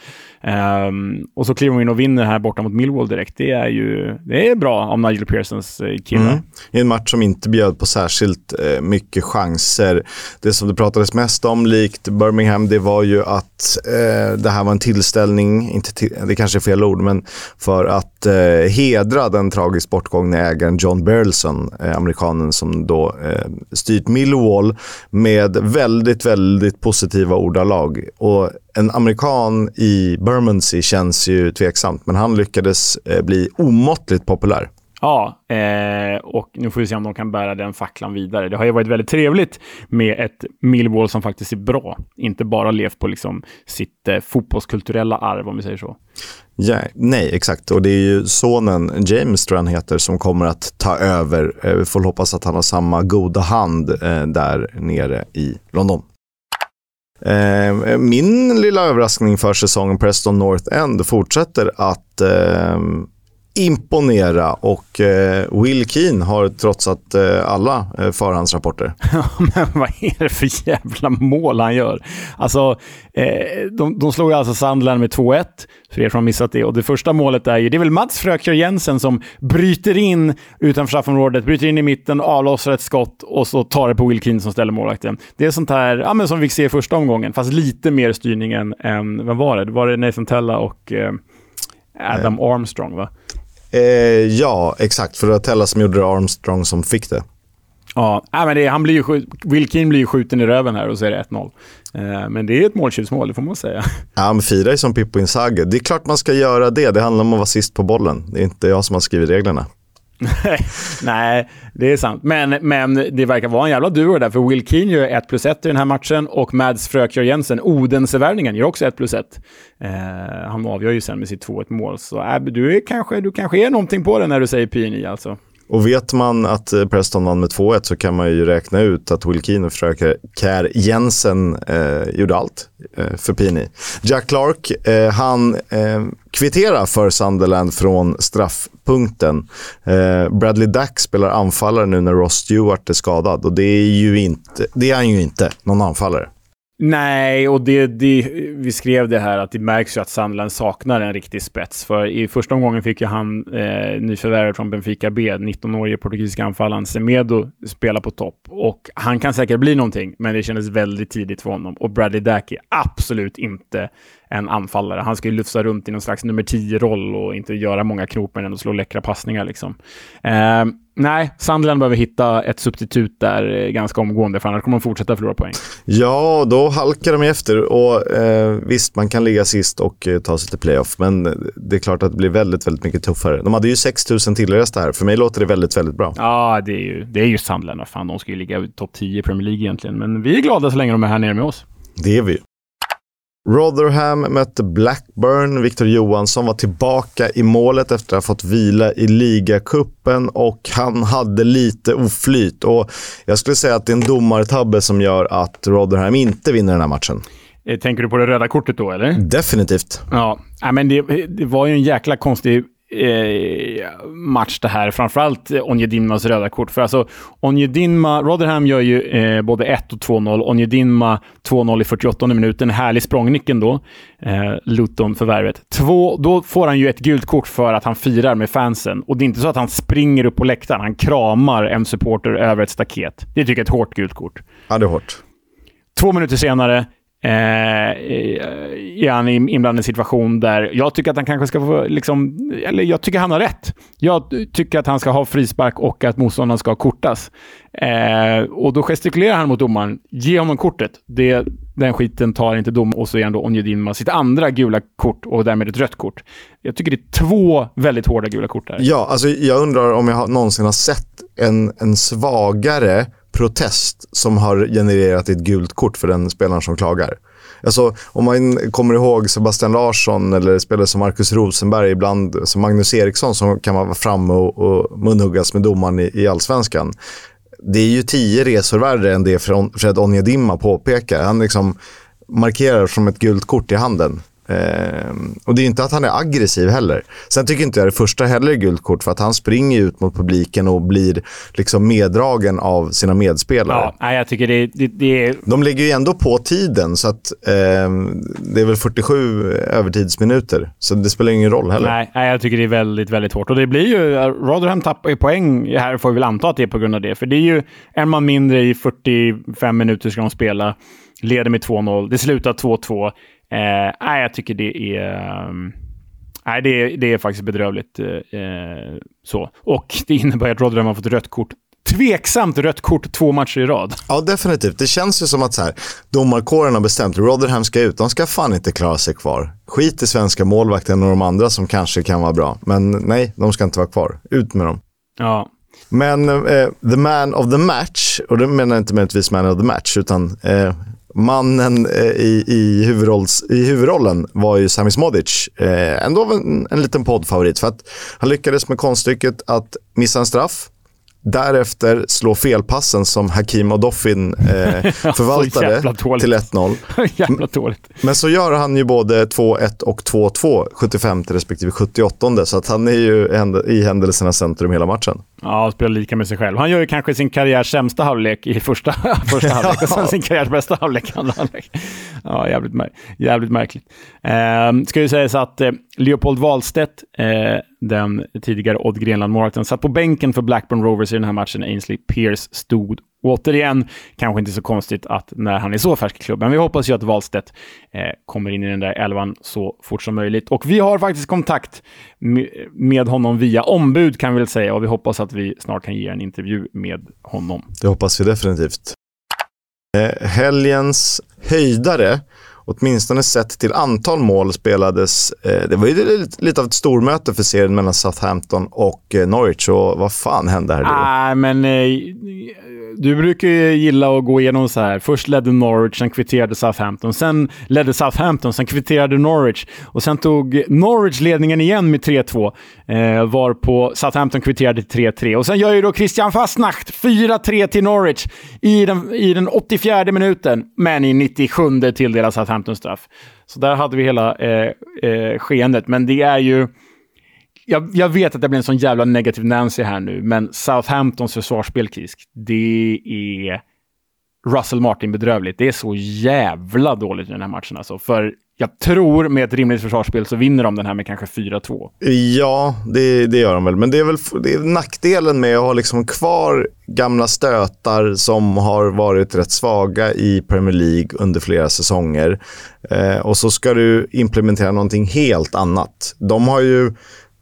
Um, och så kliver hon in och vinner här borta mot Millwall direkt. Det är ju det är bra av Nigel Pearsons eh, kille. killar. Mm.
I en match som inte bjöd på särskilt eh, mycket chanser. Det som det pratades mest om, likt Birmingham, det var ju att eh, det här var en tillställning, inte till, det kanske är fel ord, men för att eh, hedra den tragiskt bortgångne ägaren John Berlson, eh, amerikanen som då styrt Millwall med väldigt, väldigt positiva ordalag. Och en amerikan i Bermondsey känns ju tveksamt, men han lyckades eh, bli omåttligt populär.
Ja, eh, och nu får vi se om de kan bära den facklan vidare. Det har ju varit väldigt trevligt med ett Millwall som faktiskt är bra. Inte bara levt på liksom sitt eh, fotbollskulturella arv, om vi säger så.
Ja, nej, exakt. Och det är ju sonen, James tror han heter, som kommer att ta över. Eh, vi får hoppas att han har samma goda hand eh, där nere i London. Eh, min lilla överraskning för säsongen Preston North End fortsätter att eh, imponera och eh, Will Keane har trotsat eh, alla eh, förhandsrapporter. [laughs]
Men vad är det för jävla mål han gör? Alltså, eh, de, de slog alltså Sandland med 2-1, för er som har missat det. Och det första målet är ju, det är väl Mats Frökjör Jensen som bryter in utanför straffområdet, bryter in i mitten, avlossar ett skott och så tar det på Will Keane som ställer målvakten. Det är sånt här, ja men som vi fick se i första omgången, fast lite mer styrning än, än vad var det? Var det Nathan Tella och eh, Adam Armstrong va?
Eh, ja, exakt. För det var Tella som gjorde det, Armstrong som fick det.
Ja, men det, han blir ju, Will Keane blir ju skjuten i röven här och så är det 1-0. Eh, men det är ett måltjuvsmål, det får man säga. [laughs]
Ja, men fira är som Pippo Inzaghi. Det är klart man ska göra det. Det handlar om att vara sist på bollen. Det är inte jag som har skrivit reglerna.
Nej, det är sant. Men, men det verkar vara en jävla duo där, för Will Keane gör 1 plus 1 i den här matchen och Mads Frökjör Jensen, Odense-värvningen, gör också 1 plus 1. Eh, han avgör ju sen med sitt 2-1 mål, så äh, du, är kanske, du kanske är någonting på det när du säger PNI alltså.
Och vet man att eh, Preston vann med 2-1 så kan man ju räkna ut att Wilkin och Kär Jensen eh, gjorde allt eh, för Pini. Jack Clark, eh, han eh, kvitterar för Sunderland från straffpunkten. Eh, Bradley Dack spelar anfallare nu när Ross Stewart är skadad och det är, ju inte, det är han ju inte, någon anfallare.
Nej, och det, det, vi skrev det här att det märks ju att Sandland saknar en riktig spets. För i första omgången fick ju han, eh, nyförvärvet från Benfica B, 19-årige portugisiska anfallaren Semedo, spela på topp. Och han kan säkert bli någonting, men det kändes väldigt tidigt för honom. Och Bradley Dack är absolut inte en anfallare. Han ska ju lufsa runt i någon slags nummer 10-roll och inte göra många knop men ändå slå läckra passningar. Liksom. Eh, nej, Sunderland behöver hitta ett substitut där eh, ganska omgående, för annars kommer de fortsätta förlora poäng.
Ja, då halkar de efter. Och eh, Visst, man kan ligga sist och eh, ta sig till playoff, men det är klart att det blir väldigt, väldigt mycket tuffare. De hade ju 6 000 tillresta här. För mig låter det väldigt, väldigt bra.
Ja, det är ju, det är ju Sunderland. Fan, de ska ju ligga topp 10 i Premier League egentligen. Men vi är glada så länge de är här nere med oss.
Det är vi. Rotherham mötte Blackburn. Victor Johansson var tillbaka i målet efter att ha fått vila i ligacupen och han hade lite oflyt. Och jag skulle säga att det är en domartabbe som gör att Rotherham inte vinner den här matchen.
Eh, tänker du på det röda kortet då, eller?
Definitivt.
Ja, men det, det var ju en jäkla konstig eh, match det här. Framförallt Onjedinmas röda kort. För alltså, Onjedinma, Rotherham gör ju eh, både 1 och 2-0. Onjedinma 2-0 i 48 minuten. Härlig språngnyckeln då. Eh, Luton-förvärvet. Då får han ju ett gult kort för att han firar med fansen. Och det är inte så att han springer upp på läktaren. Han kramar en supporter över ett staket. Det tycker jag är ett hårt gult kort.
Ja, det är hårt.
Två minuter senare Eh, eh, är han inblandad i en situation där jag tycker att han kanske ska få... Liksom, eller jag tycker han har rätt. Jag tycker att han ska ha frispark och att motståndaren ska kortas. Eh, och då gestikulerar han mot domaren. Ge honom kortet. Det, den skiten tar inte dom och så är han då Onjedinma sitt andra gula kort och därmed ett rött kort. Jag tycker det är två väldigt hårda gula kort där.
Ja, alltså jag undrar om jag någonsin har sett en, en svagare protest som har genererat ett gult kort för den spelaren som klagar. Alltså, om man kommer ihåg Sebastian Larsson eller spelare som Marcus Rosenberg, ibland som Magnus Eriksson som kan vara framme och, och munhuggas med domaren i, i allsvenskan. Det är ju tio resor värre än det Fred Onjedimma påpekar. Han liksom markerar som ett gult kort i handen. Eh, och det är inte att han är aggressiv heller. Sen tycker inte jag det första heller är gult kort för att han springer ut mot publiken och blir liksom meddragen av sina medspelare.
Ja, jag tycker det, det, det är...
De ligger ju ändå på tiden så att eh, det är väl 47 övertidsminuter. Så det spelar ingen roll heller.
Nej, nej, jag tycker det är väldigt, väldigt hårt. Och det blir ju... Rotherham tappar ju poäng här, får vi väl anta att det är på grund av det. För det är ju en man mindre i 45 minuter ska de spela. Leder med 2-0. Det slutar 2-2. Eh, nej, jag tycker det är... Um, nej, det är, det är faktiskt bedrövligt. Eh, så. Och det innebär att Rotherham har fått rött kort tveksamt rött kort två matcher i rad.
Ja, definitivt. Det känns ju som att så här, domarkåren har bestämt Rotherham ska ut. De ska fan inte klara sig kvar. Skit i svenska målvakten och de andra som kanske kan vara bra. Men nej, de ska inte vara kvar. Ut med dem.
Ja.
Men eh, the man of the match, och det menar jag inte möjligtvis man of the match, utan eh, mannen eh, i, i, huvudrolls, i huvudrollen var ju Sami Smodic. Eh, ändå en, en liten poddfavorit för att han lyckades med konststycket att missa en straff, Därefter slå felpassen som Hakim och Doffin eh, [laughs] förvaltade till 1-0. [laughs]
jävla dåligt.
Men så gör han ju både 2-1 och 2-2, 75 respektive 78. Så att han är ju i händelsernas centrum hela matchen.
Ja, spelar lika med sig själv. Han gör ju kanske sin karriärs sämsta halvlek i första, [laughs] första halvlek och sen sin karriärs bästa halvlek andra halvlek. Ja, jävligt, mär jävligt märkligt. Eh, ska ju sägas att eh, Leopold Wahlstedt, eh, den tidigare Odd Grenland-målvakten, satt på bänken för Blackburn Rovers i den här matchen. Ainsley Pierce stod återigen. Kanske inte så konstigt att när han är så färsk i klubben. Vi hoppas ju att Wahlstedt eh, kommer in i den där elvan så fort som möjligt. Och vi har faktiskt kontakt med honom via ombud kan vi väl säga och vi hoppas att vi snart kan ge en intervju med honom.
Det hoppas vi definitivt. Eh, helgens höjdare åtminstone sett till antal mål spelades, eh, det var ju lite av ett stormöte för serien mellan Southampton och eh, Norwich. Och vad fan hände här?
Nej, men eh, du brukar ju gilla att gå igenom så här. Först ledde Norwich, sen kvitterade Southampton. Sen ledde Southampton, sen kvitterade Norwich. Och sen tog Norwich ledningen igen med 3-2, eh, varpå Southampton kvitterade till 3-3. Och sen gör ju då Christian Fastnacht 4-3 till Norwich i den, i den 84 minuten, men i 97 tilldelas Southampton straff. Så där hade vi hela eh, eh, skeendet. Men det är ju jag, jag, vet att det blir en sån jävla negativ Nancy här nu, men Southamptons försvarsspel, Kisk, det är Russell Martin bedrövligt. Det är så jävla dåligt i den här matchen alltså. För jag tror med ett rimligt försvarsspel så vinner de den här med kanske 4-2.
Ja, det, det, gör de väl. Men det är väl det är nackdelen med att ha liksom kvar gamla stötar som har varit rätt svaga i Premier League under flera säsonger. Eh, och så ska du implementera någonting helt annat. De har ju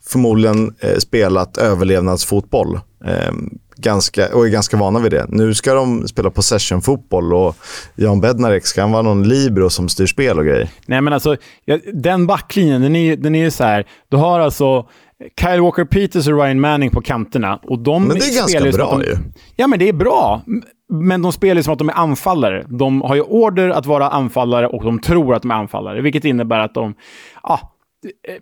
förmodligen eh, spelat överlevnadsfotboll. Eh, ganska, och är ganska vana vid det. Nu ska de spela possession-fotboll och Jan Bednarek ska han vara någon libero som styr spel och grejer.
Nej, men alltså ja, den backlinjen, den är, den är ju så här. Du har alltså Kyle Walker-Peters och Ryan Manning på kanterna. Och de
men det är ganska bra de, ju.
Ja, men det är bra. Men de spelar ju som att de är anfallare. De har ju order att vara anfallare och de tror att de är anfallare, vilket innebär att de... Ah, Eh, Eh,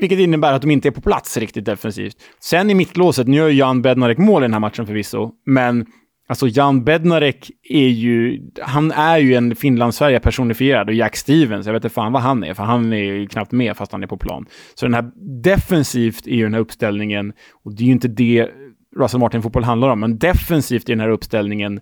vilket innebär att de inte är på plats riktigt defensivt. Sen i mittlåset, nu gör Jan Bednarek mål i den här matchen förvisso, men Alltså Jan Bednarek är ju, han är ju en Finlandssverige personifierad och Jack Stevens, jag vet inte fan vad han är, för han är ju knappt med fast han är på plan. Så den här defensivt är ju den här uppställningen, och det är ju inte det Russell Martin-fotboll handlar om, men defensivt är den här uppställningen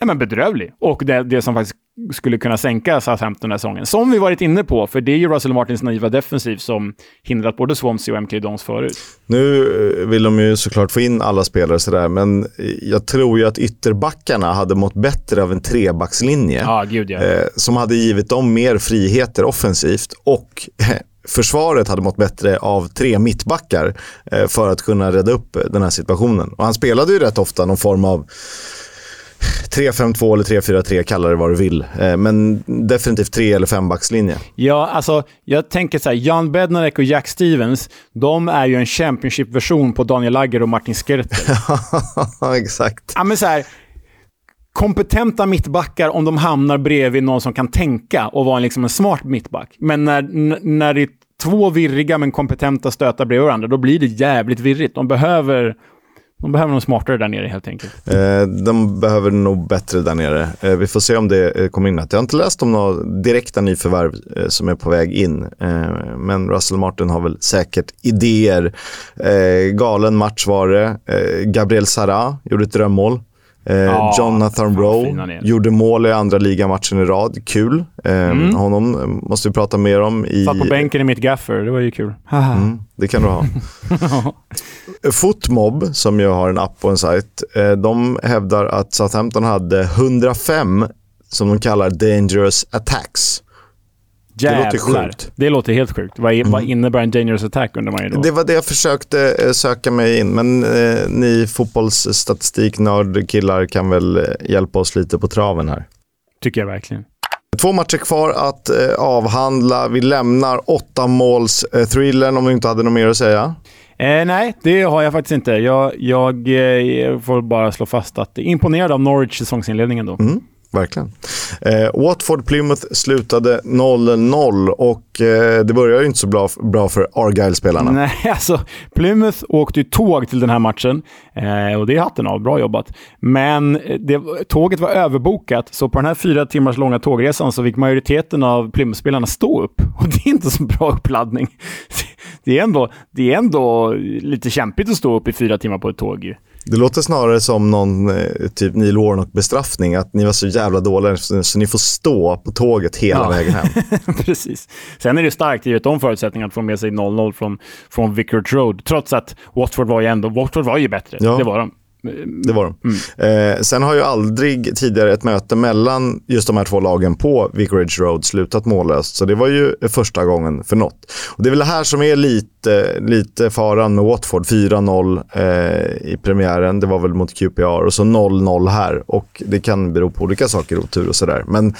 ja, men bedrövlig. Och det, det som faktiskt skulle kunna sänka Southampton den här säsongen. Som vi varit inne på, för det är ju Russell Martins naiva defensiv som hindrat både Swansea och MK Dons förut.
Nu eh, vill de ju såklart få in alla spelare sådär, men jag tror ju att ytterbackarna hade mått bättre av en trebackslinje.
Ja, gud ja.
Eh, som hade givit dem mer friheter offensivt och försvaret hade mått bättre av tre mittbackar eh, för att kunna rädda upp den här situationen. Och han spelade ju rätt ofta någon form av 3-5-2 eller 3-4-3, kalla det vad du vill. Eh, men definitivt tre eller fembackslinje.
Ja, alltså jag tänker så här, Jan Bednarek och Jack Stevens, de är ju en Championship-version på Daniel Lagger och Martin Skrtel. [laughs]
Ja, exakt.
Ja, men så här, kompetenta mittbackar om de hamnar bredvid någon som kan tänka och vara liksom en smart mittback. Men när, när det är två virriga men kompetenta stötar bredvid varandra, då blir det jävligt virrigt. De behöver de behöver nog smartare där nere helt enkelt.
Eh, de behöver nog bättre där nere. Eh, vi får se om det eh, kommer in. Jag har inte läst om några direkta nyförvärv eh, som är på väg in. Eh, men Russell Martin har väl säkert idéer. Eh, galen match var det. Eh, Gabriel Sara gjorde ett drömmål. Eh, ja, Jonathan Rowe gjorde mål i andra ligamatchen i rad. Kul. Eh, mm. Honom måste vi prata mer om. I...
Satt på bänken i mitt gaffer. Det var ju kul.
Mm, det kan du ha. [laughs] Footmob, som ju har en app och en sajt, eh, de hävdar att Southampton hade 105 som de kallar dangerous attacks.
Jävlar. Det låter sjukt. Det låter helt sjukt. Vad, mm. vad innebär en dangerous attack undrar man ju då?
Det var det jag försökte eh, söka mig in, men eh, ni fotbollsstatistiknördkillar kan väl eh, hjälpa oss lite på traven här.
Tycker jag verkligen.
Två matcher kvar att eh, avhandla. Vi lämnar åtta måls eh, thrillern om du inte hade något mer att säga.
Eh, nej, det har jag faktiskt inte. Jag, jag eh, får bara slå fast att imponerad av Norwich säsongsinledningen då.
Mm. Verkligen. Eh, Watford-Plymouth slutade 0-0 och eh, det började inte så bra, bra för Argyle-spelarna.
Nej, [laughs] alltså Plymouth åkte ju tåg till den här matchen eh, och det är hatten av. Bra jobbat. Men eh, det, tåget var överbokat, så på den här fyra timmars långa tågresan så fick majoriteten av Plymouth-spelarna stå upp. [laughs] Och det är inte så bra uppladdning. [laughs] Det är ändå, det är ändå lite kämpigt att stå upp i fyra timmar på ett tåg. ju.
Det låter snarare som någon eh, typ Neil Warnock-bestraffning. Att ni var så jävla dåliga så ni får stå på tåget hela ja. vägen hem. [laughs]
Precis. Sen är det starkt givet de förutsättningarna att få med sig 0-0 från, från Vicarage Road. Trots att Watford var ju ändå, Watford var ju bättre. Ja. Det var de.
Det var de. Mm. Eh, sen har ju aldrig tidigare ett möte mellan just de här två lagen på Vicarage Road slutat mållöst. Så det var ju första gången för något. Och det är väl det här som är lite, lite faran med Watford. 4-0 eh, i premiären. Det var väl mot QPR och så 0-0 här. Och det kan bero på olika saker, otur och sådär. Men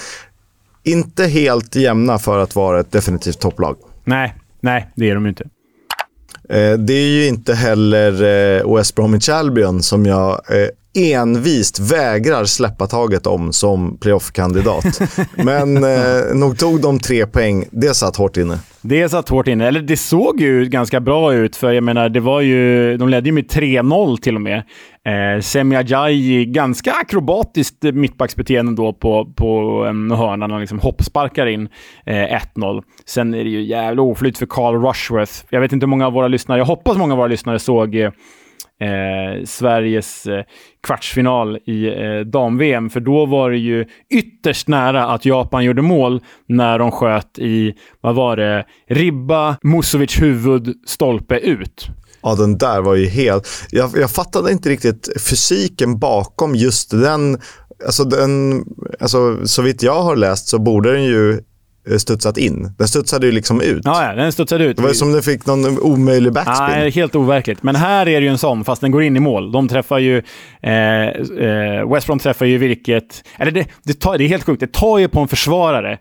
inte helt jämna för att vara ett definitivt topplag.
Nej, nej, det är de inte.
Eh, det är ju inte heller eh, West Bromwich Albion som jag eh, envist vägrar släppa taget om som playoff-kandidat. [laughs] Men eh, nog tog de tre poäng. Det satt hårt inne.
Det satt hårt inne. Eller det såg ju ganska bra ut, för jag menar, det var ju, de ledde ju med 3-0 till och med. Eh, Semi Ajayi, ganska akrobatiskt mittbacksbeteende då på, på en hörna. Han liksom hoppsparkar in eh, 1-0. Sen är det ju jävla oflyt för Carl Rushworth. Jag vet inte hur många av våra lyssnare, jag hoppas många av våra lyssnare såg eh, eh, Sveriges eh, kvartsfinal i eh, dam-VM. För då var det ju ytterst nära att Japan gjorde mål när de sköt i, vad var det, ribba, Musovic huvud, stolpe ut.
Ja, den där var ju helt... Jag, jag fattade inte riktigt fysiken bakom just den Alltså, den, alltså, så vitt jag har läst så borde den ju studsat in. Den studsade ju liksom ut.
Ja, ja den studsade ut.
Det var som den fick någon omöjlig backspin.
Nej, helt overkligt. Men här är det ju en sån, fast den går in i mål. De träffar ju... Eh, eh, West Brom träffar ju virket... Eller det, det, tar, det är helt sjukt. Det tar ju på en försvarare.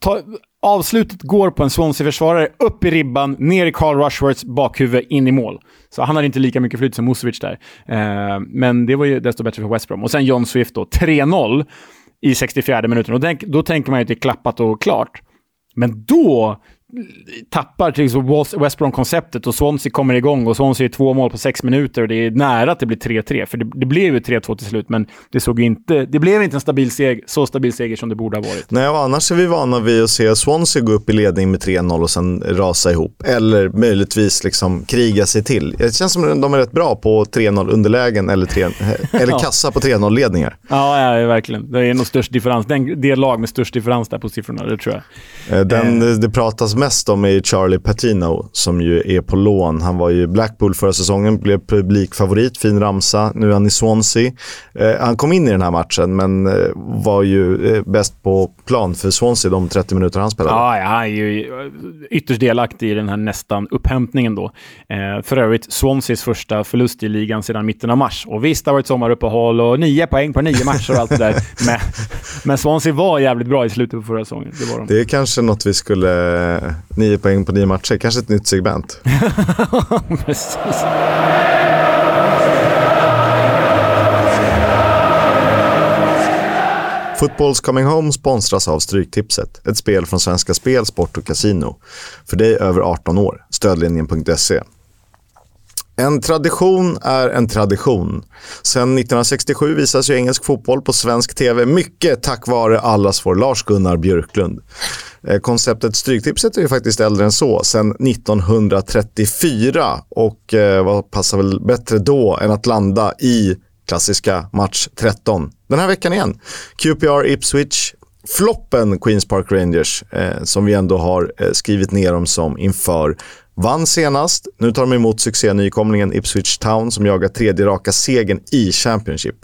Ta, avslutet går på en Swansea-försvarare, upp i ribban, ner i Carl Rushworths bakhuvud, in i mål. Så han hade inte lika mycket flyt som Musovic där. Eh, men det var ju desto bättre för West Brom. Och sen John Swift då, 3-0 i 64 minuten. Och då tänker man ju att det är klappat och klart. Men då tappar till liksom West Brom-konceptet och Swansea kommer igång och Swansea är två mål på sex minuter och det är nära att det blir 3-3. För det, det blev ju 3-2 till slut, men det, såg inte, det blev inte en stabil seger, så stabil seger som det borde ha varit.
Nej, och annars är vi vana vid att se Swansea gå upp i ledning med 3-0 och sen rasa ihop. Eller möjligtvis liksom kriga sig till. Det känns som att de är rätt bra på 3-0 underlägen eller, 3, [laughs] eller kassa på 3-0-ledningar.
Ja, ja, verkligen. Det är nog störst differens. Den, det lag med störst differens där på siffrorna, det tror jag.
Eh, den eh. det pratas mest om är Charlie Patino som ju är på lån. Han var ju Blackpool förra säsongen, blev publikfavorit, fin ramsa. Nu är han i Swansea. Eh, han kom in i den här matchen men eh, var ju eh, bäst på plan för Swansea de 30 minuter han spelade.
Ja, ja, han är ju ytterst delaktig i den här nästan upphämtningen då. Eh, för övrigt Swanseas första förlust i ligan sedan mitten av mars. Och visst, det har varit sommaruppehåll och nio poäng på nio matcher och allt det där. Men, men Swansea var jävligt bra i slutet på förra säsongen. Det, var de.
det är kanske något vi skulle... Nio poäng på nio matcher, kanske ett nytt segment. [laughs] Precis. Footballs Coming Home sponsras av Stryktipset, ett spel från Svenska Spel, Sport och Casino. För dig över 18 år, stödlinjen.se. En tradition är en tradition. Sedan 1967 visas ju engelsk fotboll på svensk tv, mycket tack vare allas vår Lars-Gunnar Björklund. Eh, konceptet Stryktipset är ju faktiskt äldre än så, sedan 1934. Och eh, vad passar väl bättre då än att landa i klassiska match 13. Den här veckan igen. QPR Ipswich. Floppen Queens Park Rangers, eh, som vi ändå har eh, skrivit ner dem som inför Vann senast. Nu tar de emot succé-nykomlingen Ipswich Town som jagar tredje raka segern i Championship.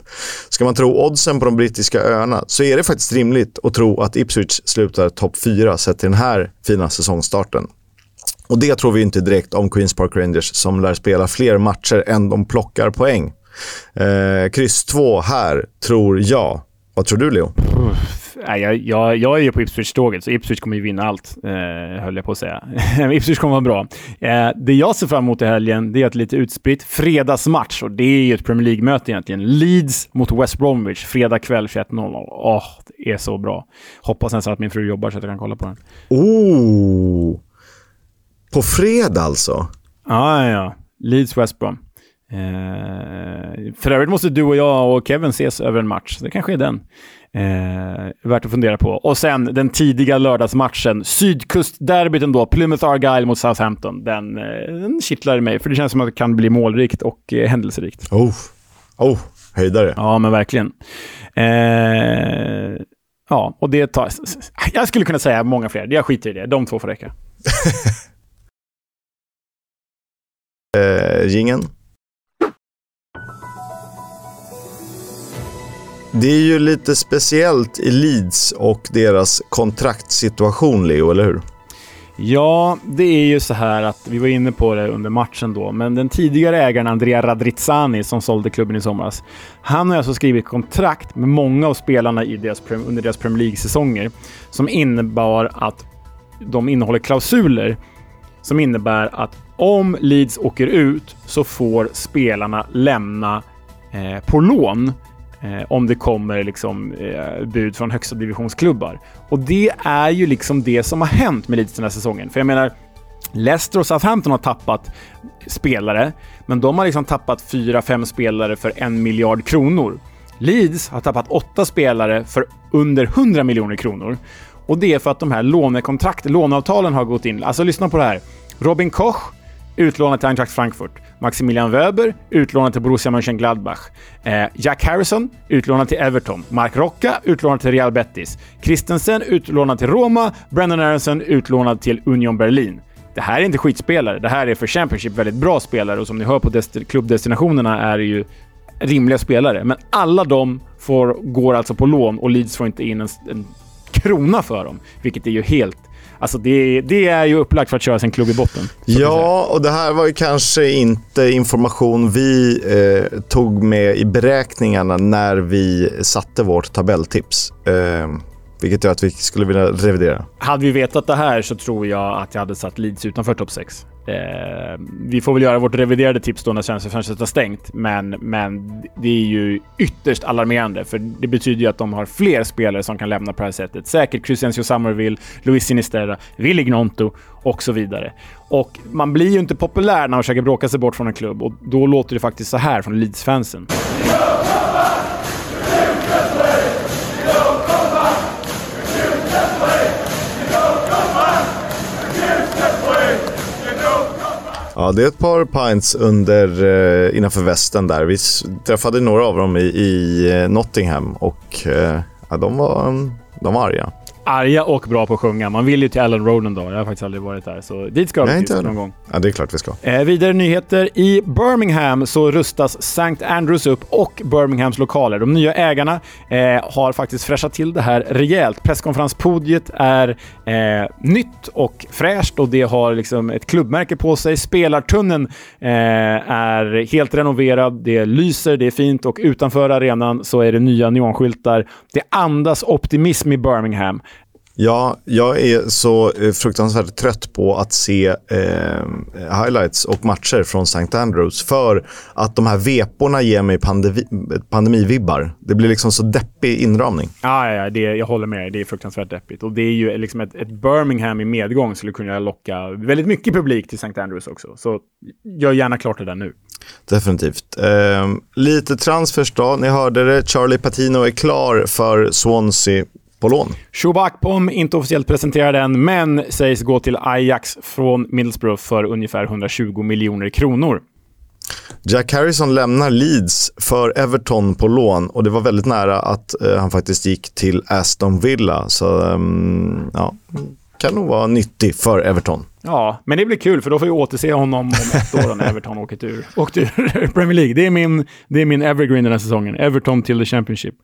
Ska man tro oddsen på de brittiska öarna så är det faktiskt rimligt att tro att Ipswich slutar topp 4 sett till den här fina säsongstarten. Och det tror vi inte direkt om Queens Park Rangers som lär spela fler matcher än de plockar poäng. Eh, kryss 2 här, tror jag. Vad tror du, Leo?
Nej, jag, jag, jag är ju på Ipswich-tåget, så Ipswich kommer ju vinna allt, eh, höll jag på att säga. [laughs] Ipswich kommer vara bra. Eh, det jag ser fram emot i helgen, det är ett lite utspritt fredagsmatch och det är ju ett Premier League-möte egentligen. Leeds mot West Bromwich, fredag kväll 21.00. Åh, oh, det är så bra. Hoppas nästan att min fru jobbar så att jag kan kolla på den.
Oh! På fredag alltså?
Ja, ja, ja. Leeds West Brom. Eh, för övrigt måste du och jag och Kevin ses över en match. Det kanske är den. Eh, värt att fundera på. Och sen den tidiga lördagsmatchen, sydkustderbyt ändå, Plymouth Argyle mot Southampton. Den, eh, den kittlar mig, för det känns som att det kan bli målrikt och eh, händelserikt.
Oh, oh höjdare.
Ja, men verkligen. Eh, ja, och det tar... Jag skulle kunna säga många fler. Jag skiter i det. De två får räcka. [laughs]
eh, gingen. Det är ju lite speciellt i Leeds och deras kontraktssituation, Leo, eller hur?
Ja, det är ju så här att vi var inne på det under matchen då, men den tidigare ägaren Andrea Radrizzani som sålde klubben i somras, han har alltså skrivit kontrakt med många av spelarna i deras, under deras Premier League-säsonger som innebar att de innehåller klausuler som innebär att om Leeds åker ut så får spelarna lämna eh, på lån Eh, om det kommer liksom, eh, bud från högsta divisionsklubbar. Och det är ju liksom det som har hänt med Leeds den här säsongen. För jag menar, Leicester och Southampton har tappat spelare, men de har liksom tappat 4-5 spelare för en miljard kronor. Leeds har tappat åtta spelare för under 100 miljoner kronor. Och det är för att de här lånekontrakt, låneavtalen har gått in. Alltså lyssna på det här. Robin Koch, utlånad till Eintracht Frankfurt. Maximilian Wöber, utlånad till Borussia Mönchengladbach. Eh, Jack Harrison, utlånad till Everton. Mark Rocca, utlånad till Real Betis. Christensen, utlånad till Roma. Brendan Aronson, utlånad till Union Berlin. Det här är inte skitspelare. Det här är för Championship väldigt bra spelare och som ni hör på klubbdestinationerna är det ju rimliga spelare. Men alla de får, går alltså på lån och Leeds får inte in en, en krona för dem, vilket är ju helt Alltså det, det, är ju upplagt för att köra sin klubb i botten.
Ja, och det här var ju kanske inte information vi eh, tog med i beräkningarna när vi satte vårt tabelltips. Eh, vilket gör att vi skulle vilja revidera.
Hade vi vetat det här så tror jag att jag hade satt Leeds utanför topp 6. Eh, vi får väl göra vårt reviderade tips då när fönstret har stängt, men, men det är ju ytterst alarmerande för det betyder ju att de har fler spelare som kan lämna på det här sättet. Säkert Crescencio Summerville, Luis Sinisterra, Willy Gnonto och så vidare. Och man blir ju inte populär när man försöker bråka sig bort från en klubb och då låter det faktiskt så här från Leeds-fansen.
Ja, det är ett par pints under, eh, innanför västen där. Vi träffade några av dem i, i eh, Nottingham och eh, ja, de, var, de var arga
arga och bra på att sjunga. Man vill ju till Ellen Roden då. Jag har faktiskt aldrig varit där, så dit ska vi någon gång.
Ja, det är klart vi ska.
Eh, vidare nyheter. I Birmingham så rustas St. Andrews upp och Birminghams lokaler. De nya ägarna eh, har faktiskt fräschat till det här rejält. Presskonferenspodiet är eh, nytt och fräscht och det har liksom ett klubbmärke på sig. Spelartunneln eh, är helt renoverad. Det lyser, det är fint och utanför arenan så är det nya neonskyltar. Det andas optimism i Birmingham.
Ja, jag är så eh, fruktansvärt trött på att se eh, highlights och matcher från St. Andrews för att de här veporna ger mig pandemi, pandemivibbar. Det blir liksom så deppig inramning.
Ja, ja det, jag håller med. Det är fruktansvärt deppigt. Och det är ju liksom ett, ett Birmingham i medgång skulle kunna locka väldigt mycket publik till St. Andrews också. Så gör gärna klart det där nu.
Definitivt. Eh, lite transfers då. Ni hörde det. Charlie Patino är klar för Swansea på lån.
Shubakpom, inte officiellt presenterad än, men sägs gå till Ajax från Middlesbrough för ungefär 120 miljoner kronor.
Jack Harrison lämnar Leeds för Everton på lån och det var väldigt nära att uh, han faktiskt gick till Aston Villa. Så um, ja, kan nog vara nyttig för Everton.
Ja, men det blir kul för då får vi återse honom om ett år när Everton åker ur, åkt ur [laughs] Premier League. Det är, min, det är min evergreen den här säsongen. Everton till the Championship.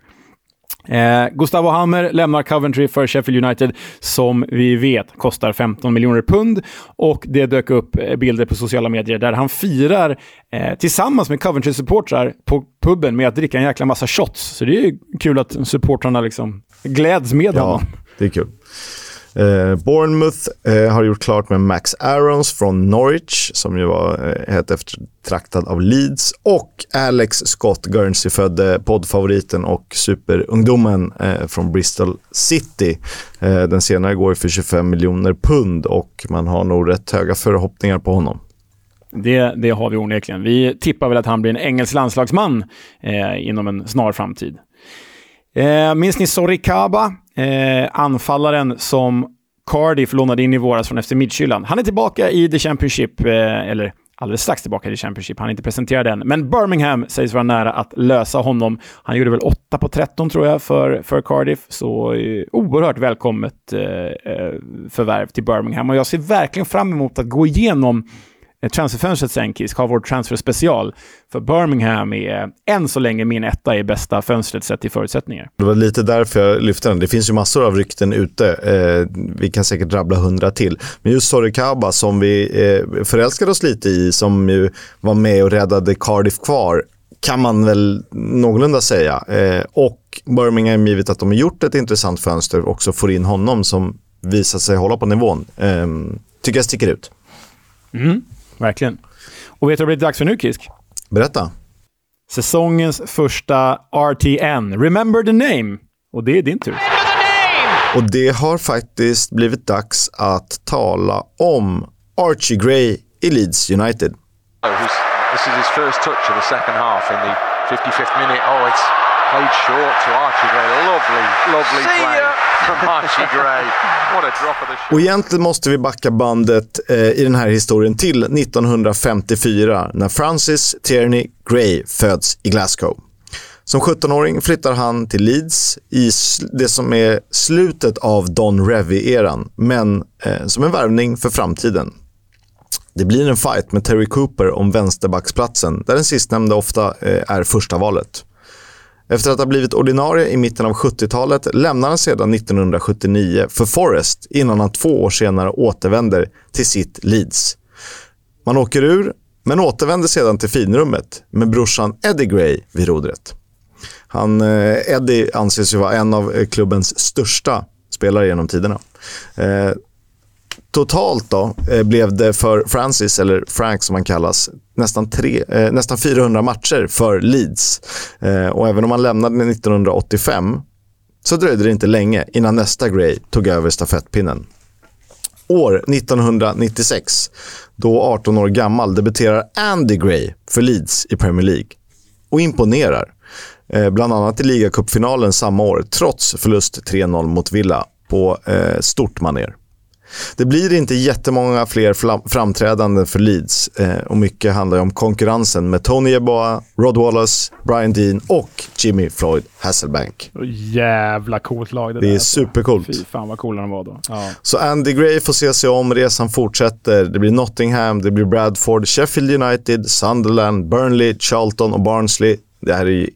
Eh, Gustavo Hammer lämnar Coventry för Sheffield United, som vi vet kostar 15 miljoner pund. Och det dök upp eh, bilder på sociala medier där han firar eh, tillsammans med Coventry-supportrar på puben med att dricka en jäkla massa shots. Så det är kul att supportrarna liksom gläds med
ja,
honom.
det är kul. Eh, Bournemouth eh, har gjort klart med Max Arons från Norwich, som ju var eh, helt eftertraktad av Leeds. Och Alex Scott, Guernsey-födde poddfavoriten och superungdomen eh, från Bristol City. Eh, den senare går för 25 miljoner pund och man har nog rätt höga förhoppningar på honom.
Det, det har vi onekligen. Vi tippar väl att han blir en engelsk landslagsman eh, inom en snar framtid. Eh, minns ni Sorikaba? Eh, anfallaren som Cardiff lånade in i våras från FC Midtjylland. Han är tillbaka i The Championship, eh, eller alldeles strax tillbaka i The Championship. Han är inte presenterad än. Men Birmingham sägs vara nära att lösa honom. Han gjorde väl 8 på 13 tror jag för, för Cardiff. Så eh, oerhört välkommet eh, eh, förvärv till Birmingham. Och jag ser verkligen fram emot att gå igenom transferfönstret sen, Kisk, har vår transferspecial. För Birmingham är än så länge min etta i bästa fönstret sett till förutsättningar.
Det var lite därför jag lyfte den. Det finns ju massor av rykten ute. Eh, vi kan säkert rabbla hundra till. Men just Sorikaba som vi eh, förälskade oss lite i, som ju var med och räddade Cardiff kvar, kan man väl någorlunda säga. Eh, och Birmingham, givet att de har gjort ett intressant fönster, också får in honom som visat sig hålla på nivån. Eh, tycker jag sticker ut.
Mm. Verkligen. Och vet du vad det blivit dags för nu, Kisk?
Berätta.
Säsongens första RTN. Remember the name. Och det är din tur.
Och det har faktiskt blivit dags att tala om Archie Gray i Leeds United. This is his first touch of the second half in the 55th minute. Oh, it's played short to Archie Gray. Lovely, lovely play from [laughs] Archie Gray. What a drop of the shoe. Och egentligen måste vi backa bandet eh, i den här historien till 1954 när Francis Tierney Gray föds i Glasgow. Som 17-åring flyttar han till Leeds i det som är slutet av Don Revy-eran, men eh, som en värvning för framtiden. Det blir en fight med Terry Cooper om vänsterbacksplatsen, där den sistnämnda ofta eh, är första valet. Efter att ha blivit ordinarie i mitten av 70-talet lämnar han sedan 1979 för Forest innan han två år senare återvänder till sitt Leeds. Man åker ur, men återvänder sedan till finrummet med brorsan Eddie Gray vid rodret. Han, eh, Eddie anses ju vara en av eh, klubbens största spelare genom tiderna. Eh, Totalt då eh, blev det för Francis, eller Frank som han kallas, nästan, tre, eh, nästan 400 matcher för Leeds. Eh, och även om han lämnade 1985 så dröjde det inte länge innan nästa Gray tog över stafettpinnen. År 1996, då 18 år gammal, debuterar Andy Gray för Leeds i Premier League och imponerar. Eh, bland annat i ligacupfinalen samma år, trots förlust 3-0 mot Villa på eh, stort maner. Det blir inte jättemånga fler framträdanden för Leeds eh, och mycket handlar om konkurrensen med Tony Yeboah, Rod Wallace, Brian Dean och Jimmy Floyd Hasselbank.
Jävla coolt lag
det, det är alltså. supercoolt.
Fy fan vad coola de var då. Ja.
Så Andy Gray får se sig om, resan fortsätter. Det blir Nottingham, det blir Bradford, Sheffield United, Sunderland, Burnley, Charlton och Barnsley. Det här är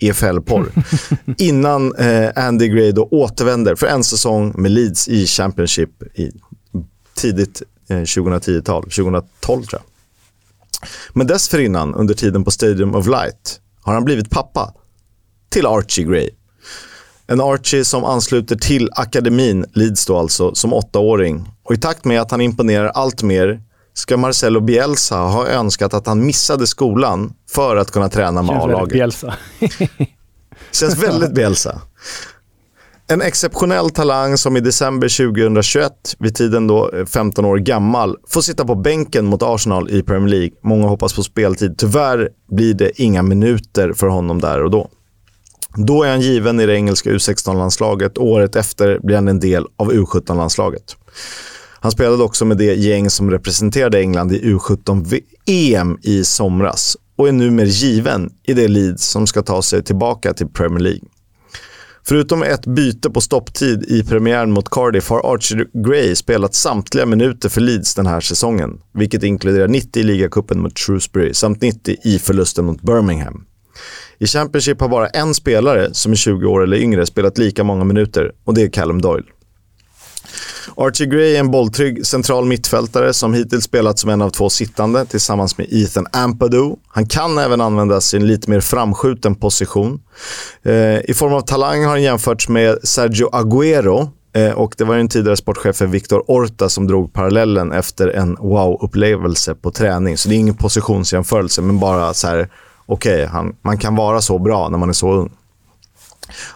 EFL-porr. [laughs] Innan eh, Andy Gray då återvänder för en säsong med Leeds i Championship i tidigt eh, 2010-tal, 2012 tror jag. Men dessförinnan, under tiden på Stadium of Light, har han blivit pappa till Archie Gray. En Archie som ansluter till akademin, Leeds då alltså, som åttaåring. Och i takt med att han imponerar allt mer ska Marcelo Bielsa ha önskat att han missade skolan för att kunna träna med A-laget.
Bielsa. [laughs]
Känns väldigt Bielsa. En exceptionell talang som i december 2021, vid tiden då 15 år gammal, får sitta på bänken mot Arsenal i Premier League. Många hoppas på speltid. Tyvärr blir det inga minuter för honom där och då. Då är han given i det engelska U16-landslaget. Året efter blir han en del av U17-landslaget. Han spelade också med det gäng som representerade England i U17-EM i somras och är numera given i det Leeds som ska ta sig tillbaka till Premier League. Förutom ett byte på stopptid i premiären mot Cardiff har Archie Gray spelat samtliga minuter för Leeds den här säsongen, vilket inkluderar 90 i ligacupen mot Shrewsbury samt 90 i förlusten mot Birmingham. I Championship har bara en spelare som är 20 år eller yngre spelat lika många minuter och det är Callum Doyle. Archie Gray är en bolltrygg central mittfältare som hittills spelat som en av två sittande tillsammans med Ethan Ampadu. Han kan även användas i en lite mer framskjuten position. Eh, I form av talang har han jämförts med Sergio Agüero eh, och det var den tidigare sportchefen Victor Orta som drog parallellen efter en wow-upplevelse på träning. Så det är ingen positionsjämförelse, men bara så här, okej, okay, man kan vara så bra när man är så ung.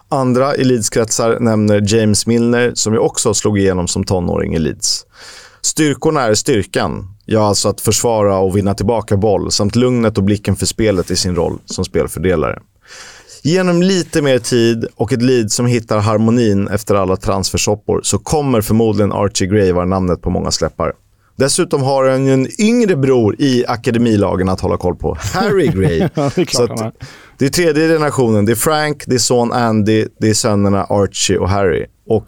Andra i Leeds-kretsar nämner James Milner som ju också slog igenom som tonåring i Leeds. Styrkorna är styrkan, ja alltså att försvara och vinna tillbaka boll samt lugnet och blicken för spelet i sin roll som spelfördelare. Genom lite mer tid och ett lead som hittar harmonin efter alla transfersoppor så kommer förmodligen Archie Gray vara namnet på många släppar. Dessutom har han en yngre bror i akademilagen att hålla koll på, Harry Gray. [laughs]
ja, så att,
det är tredje generationen. Det är Frank, det är son Andy, det är sönerna Archie och Harry. Och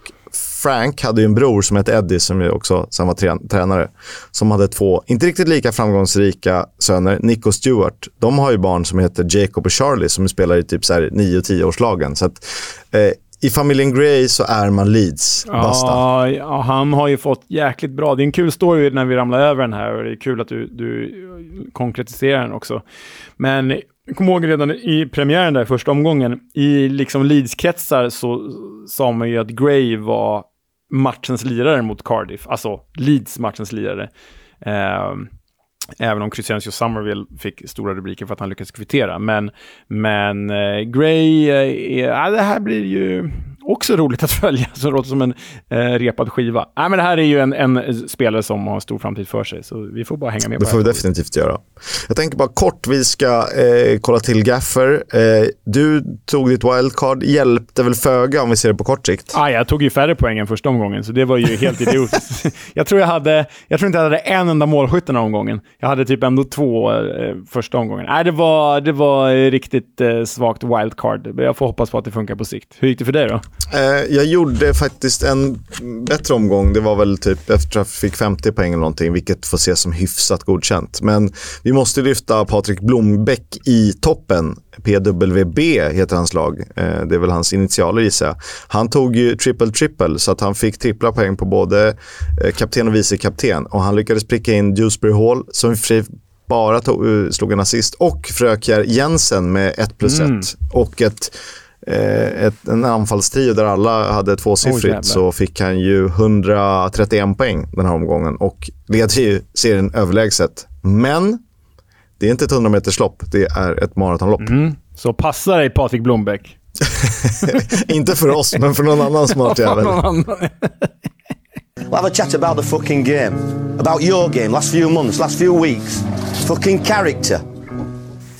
Frank hade ju en bror som hette Eddie, som ju också sen var tränare, som hade två, inte riktigt lika framgångsrika söner, Nick och Stewart. De har ju barn som heter Jacob och Charlie som spelar i typ 9 och 10-årslagen. Så att, eh, i familjen Grey så är man Leeds. Basta.
Ja, ja, han har ju fått jäkligt bra. Det är en kul story när vi ramlar över den här och det är kul att du, du konkretiserar den också. Men jag kommer ihåg redan i premiären där, första omgången, i liksom Leeds-kretsar så sa man ju att Gray var matchens lirare mot Cardiff, alltså Leeds matchens lirare. Eh, Även om Crescencio Somerville fick stora rubriker för att han lyckades kvittera. Men, men eh, Gray, eh, ja, det här blir ju också roligt att följa, det låter som en eh, repad skiva. Nej, men det här är ju en, en spelare som har stor framtid för sig, så vi får bara hänga med.
Det får vi definitivt göra. Jag tänker bara kort, vi ska eh, kolla till Gaffer. Eh, du tog ditt wildcard, hjälpte väl föga om vi ser det på kort sikt?
Ah, jag tog ju färre poäng än första omgången, så det var ju helt idiotiskt. [laughs] jag, tror jag, hade, jag tror inte jag hade en enda målskytt den här omgången. Jag hade typ ändå två eh, första omgången. Nej, det var, det var riktigt eh, svagt wildcard. Jag får hoppas på att det funkar på sikt. Hur gick det för dig då?
Eh, jag gjorde faktiskt en bättre omgång. Det var väl typ efter att jag fick 50 poäng eller någonting, vilket får ses som hyfsat godkänt. Men vi måste lyfta Patrik Blombäck i toppen. PWB heter hans lag. Eh, det är väl hans initialer gissar jag. Han tog ju triple-triple så att han fick trippla poäng på både eh, kapten och vice kapten. Och han lyckades pricka in Dewsbury Hall som bara tog, slog en assist och Frökjär Jensen med 1 plus 1. Mm. Och ett ett, en anfallstrio där alla hade tvåsiffrigt
jävlar.
så fick han ju 131 poäng den här omgången och leder ju serien överlägset. Men det är inte ett 100 meterslopp, det är ett maratonlopp.
Mm. Så passa dig Patrik Blombeck. [laughs]
inte för oss, men för någon annan smart [laughs] jävel.
We'll have a chat about the fucking game. About your game, last few months, last few weeks. Fucking character.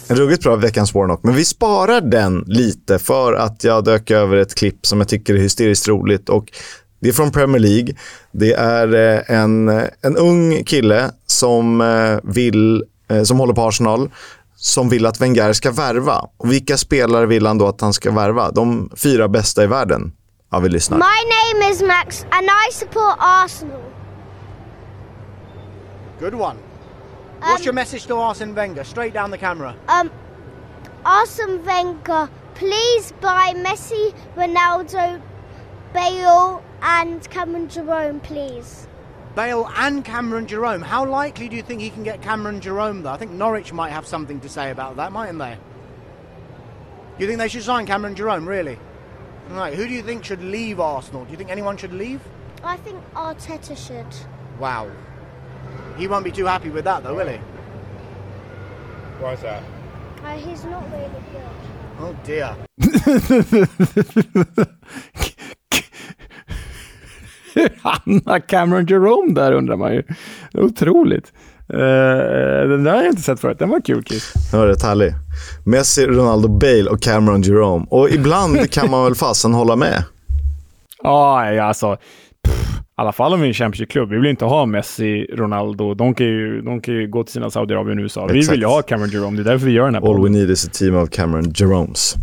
En ruggigt bra veckans Warnock, men vi sparar den lite för att jag dök över ett klipp som jag tycker är hysteriskt roligt. Och det är från Premier League. Det är eh, en, en ung kille som, eh, vill, eh, som håller på Arsenal som vill att Wenger ska värva. Och vilka spelare vill han då att han ska värva? De fyra bästa i världen. Ja, vi lyssnar.
My name is Max and I support Arsenal.
Good one. What's your message to Arsene Wenger? Straight down the camera.
Um, Arsene Wenger, please buy Messi, Ronaldo, Bale and Cameron Jerome, please.
Bale and Cameron Jerome. How likely do you think he can get Cameron Jerome, though? I think Norwich might have something to say about that, mightn't they? You think they should sign Cameron Jerome, really? Right, who do you think should leave Arsenal? Do you think anyone should leave?
I think Arteta should.
Wow. He won't be too happy with that, though, will he?
Why is that?
Uh, he's not really good.
Oh, dear.
Hanna Cameron Jerome där undrar man ju. Otroligt. Uh, den där har jag inte sett förut. Den var kul, Kiss.
Den var rätt härlig. Messi, Ronaldo, Bale och Cameron Jerome. Och ibland kan man väl fasen hålla med. [laughs]
Ja, ja, alltså. I alla fall om vi är en Championship-klubb. Vi vill inte ha Messi, Ronaldo. De kan ju, de kan ju gå till sina Saudiarabien och USA. Vi
Exakt.
vill ju ha Cameron Jerome. Det är därför vi gör den här
All we
podden.
need is a team of Cameron Jeromes.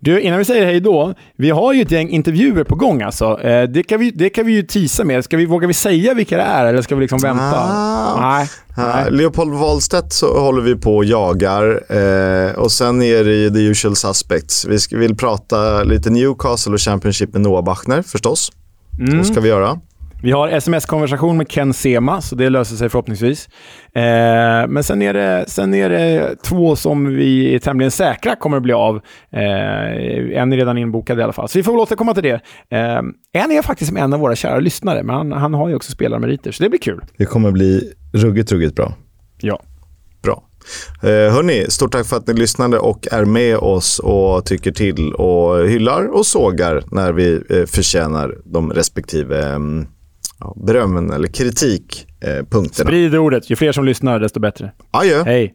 Du, innan vi säger hej då. Vi har ju ett gäng intervjuer på gång alltså. Eh, det, kan vi, det kan vi ju tisa med. Ska vi, vågar vi säga vilka det är eller ska vi liksom vänta?
Ah.
Nej.
Ja,
Nej.
Leopold Wahlstedt så håller vi på och jagar eh, och sen är det ju the usual suspects. Vi ska, vill prata lite Newcastle och Championship med Noah Bachner förstås.
Mm.
Det ska vi göra.
Vi har sms-konversation med Ken Sema, så det löser sig förhoppningsvis. Eh, men sen är, det, sen är det två som vi är tämligen säkra kommer att bli av. Eh, en är redan inbokad i alla fall, så vi får väl återkomma till det. Eh, en är faktiskt en av våra kära lyssnare, men han, han har ju också spelarmeriter, så det blir kul.
Det kommer bli ruggigt, ruggigt bra.
Ja.
Bra. Eh, hörni, stort tack för att ni lyssnade och är med oss och tycker till och hyllar och sågar när vi eh, förtjänar de respektive eh, ja, berömmen eller kritikpunkterna. Eh.
Sprid ordet. Ju fler som lyssnar, desto bättre.
Adjö.
Hej!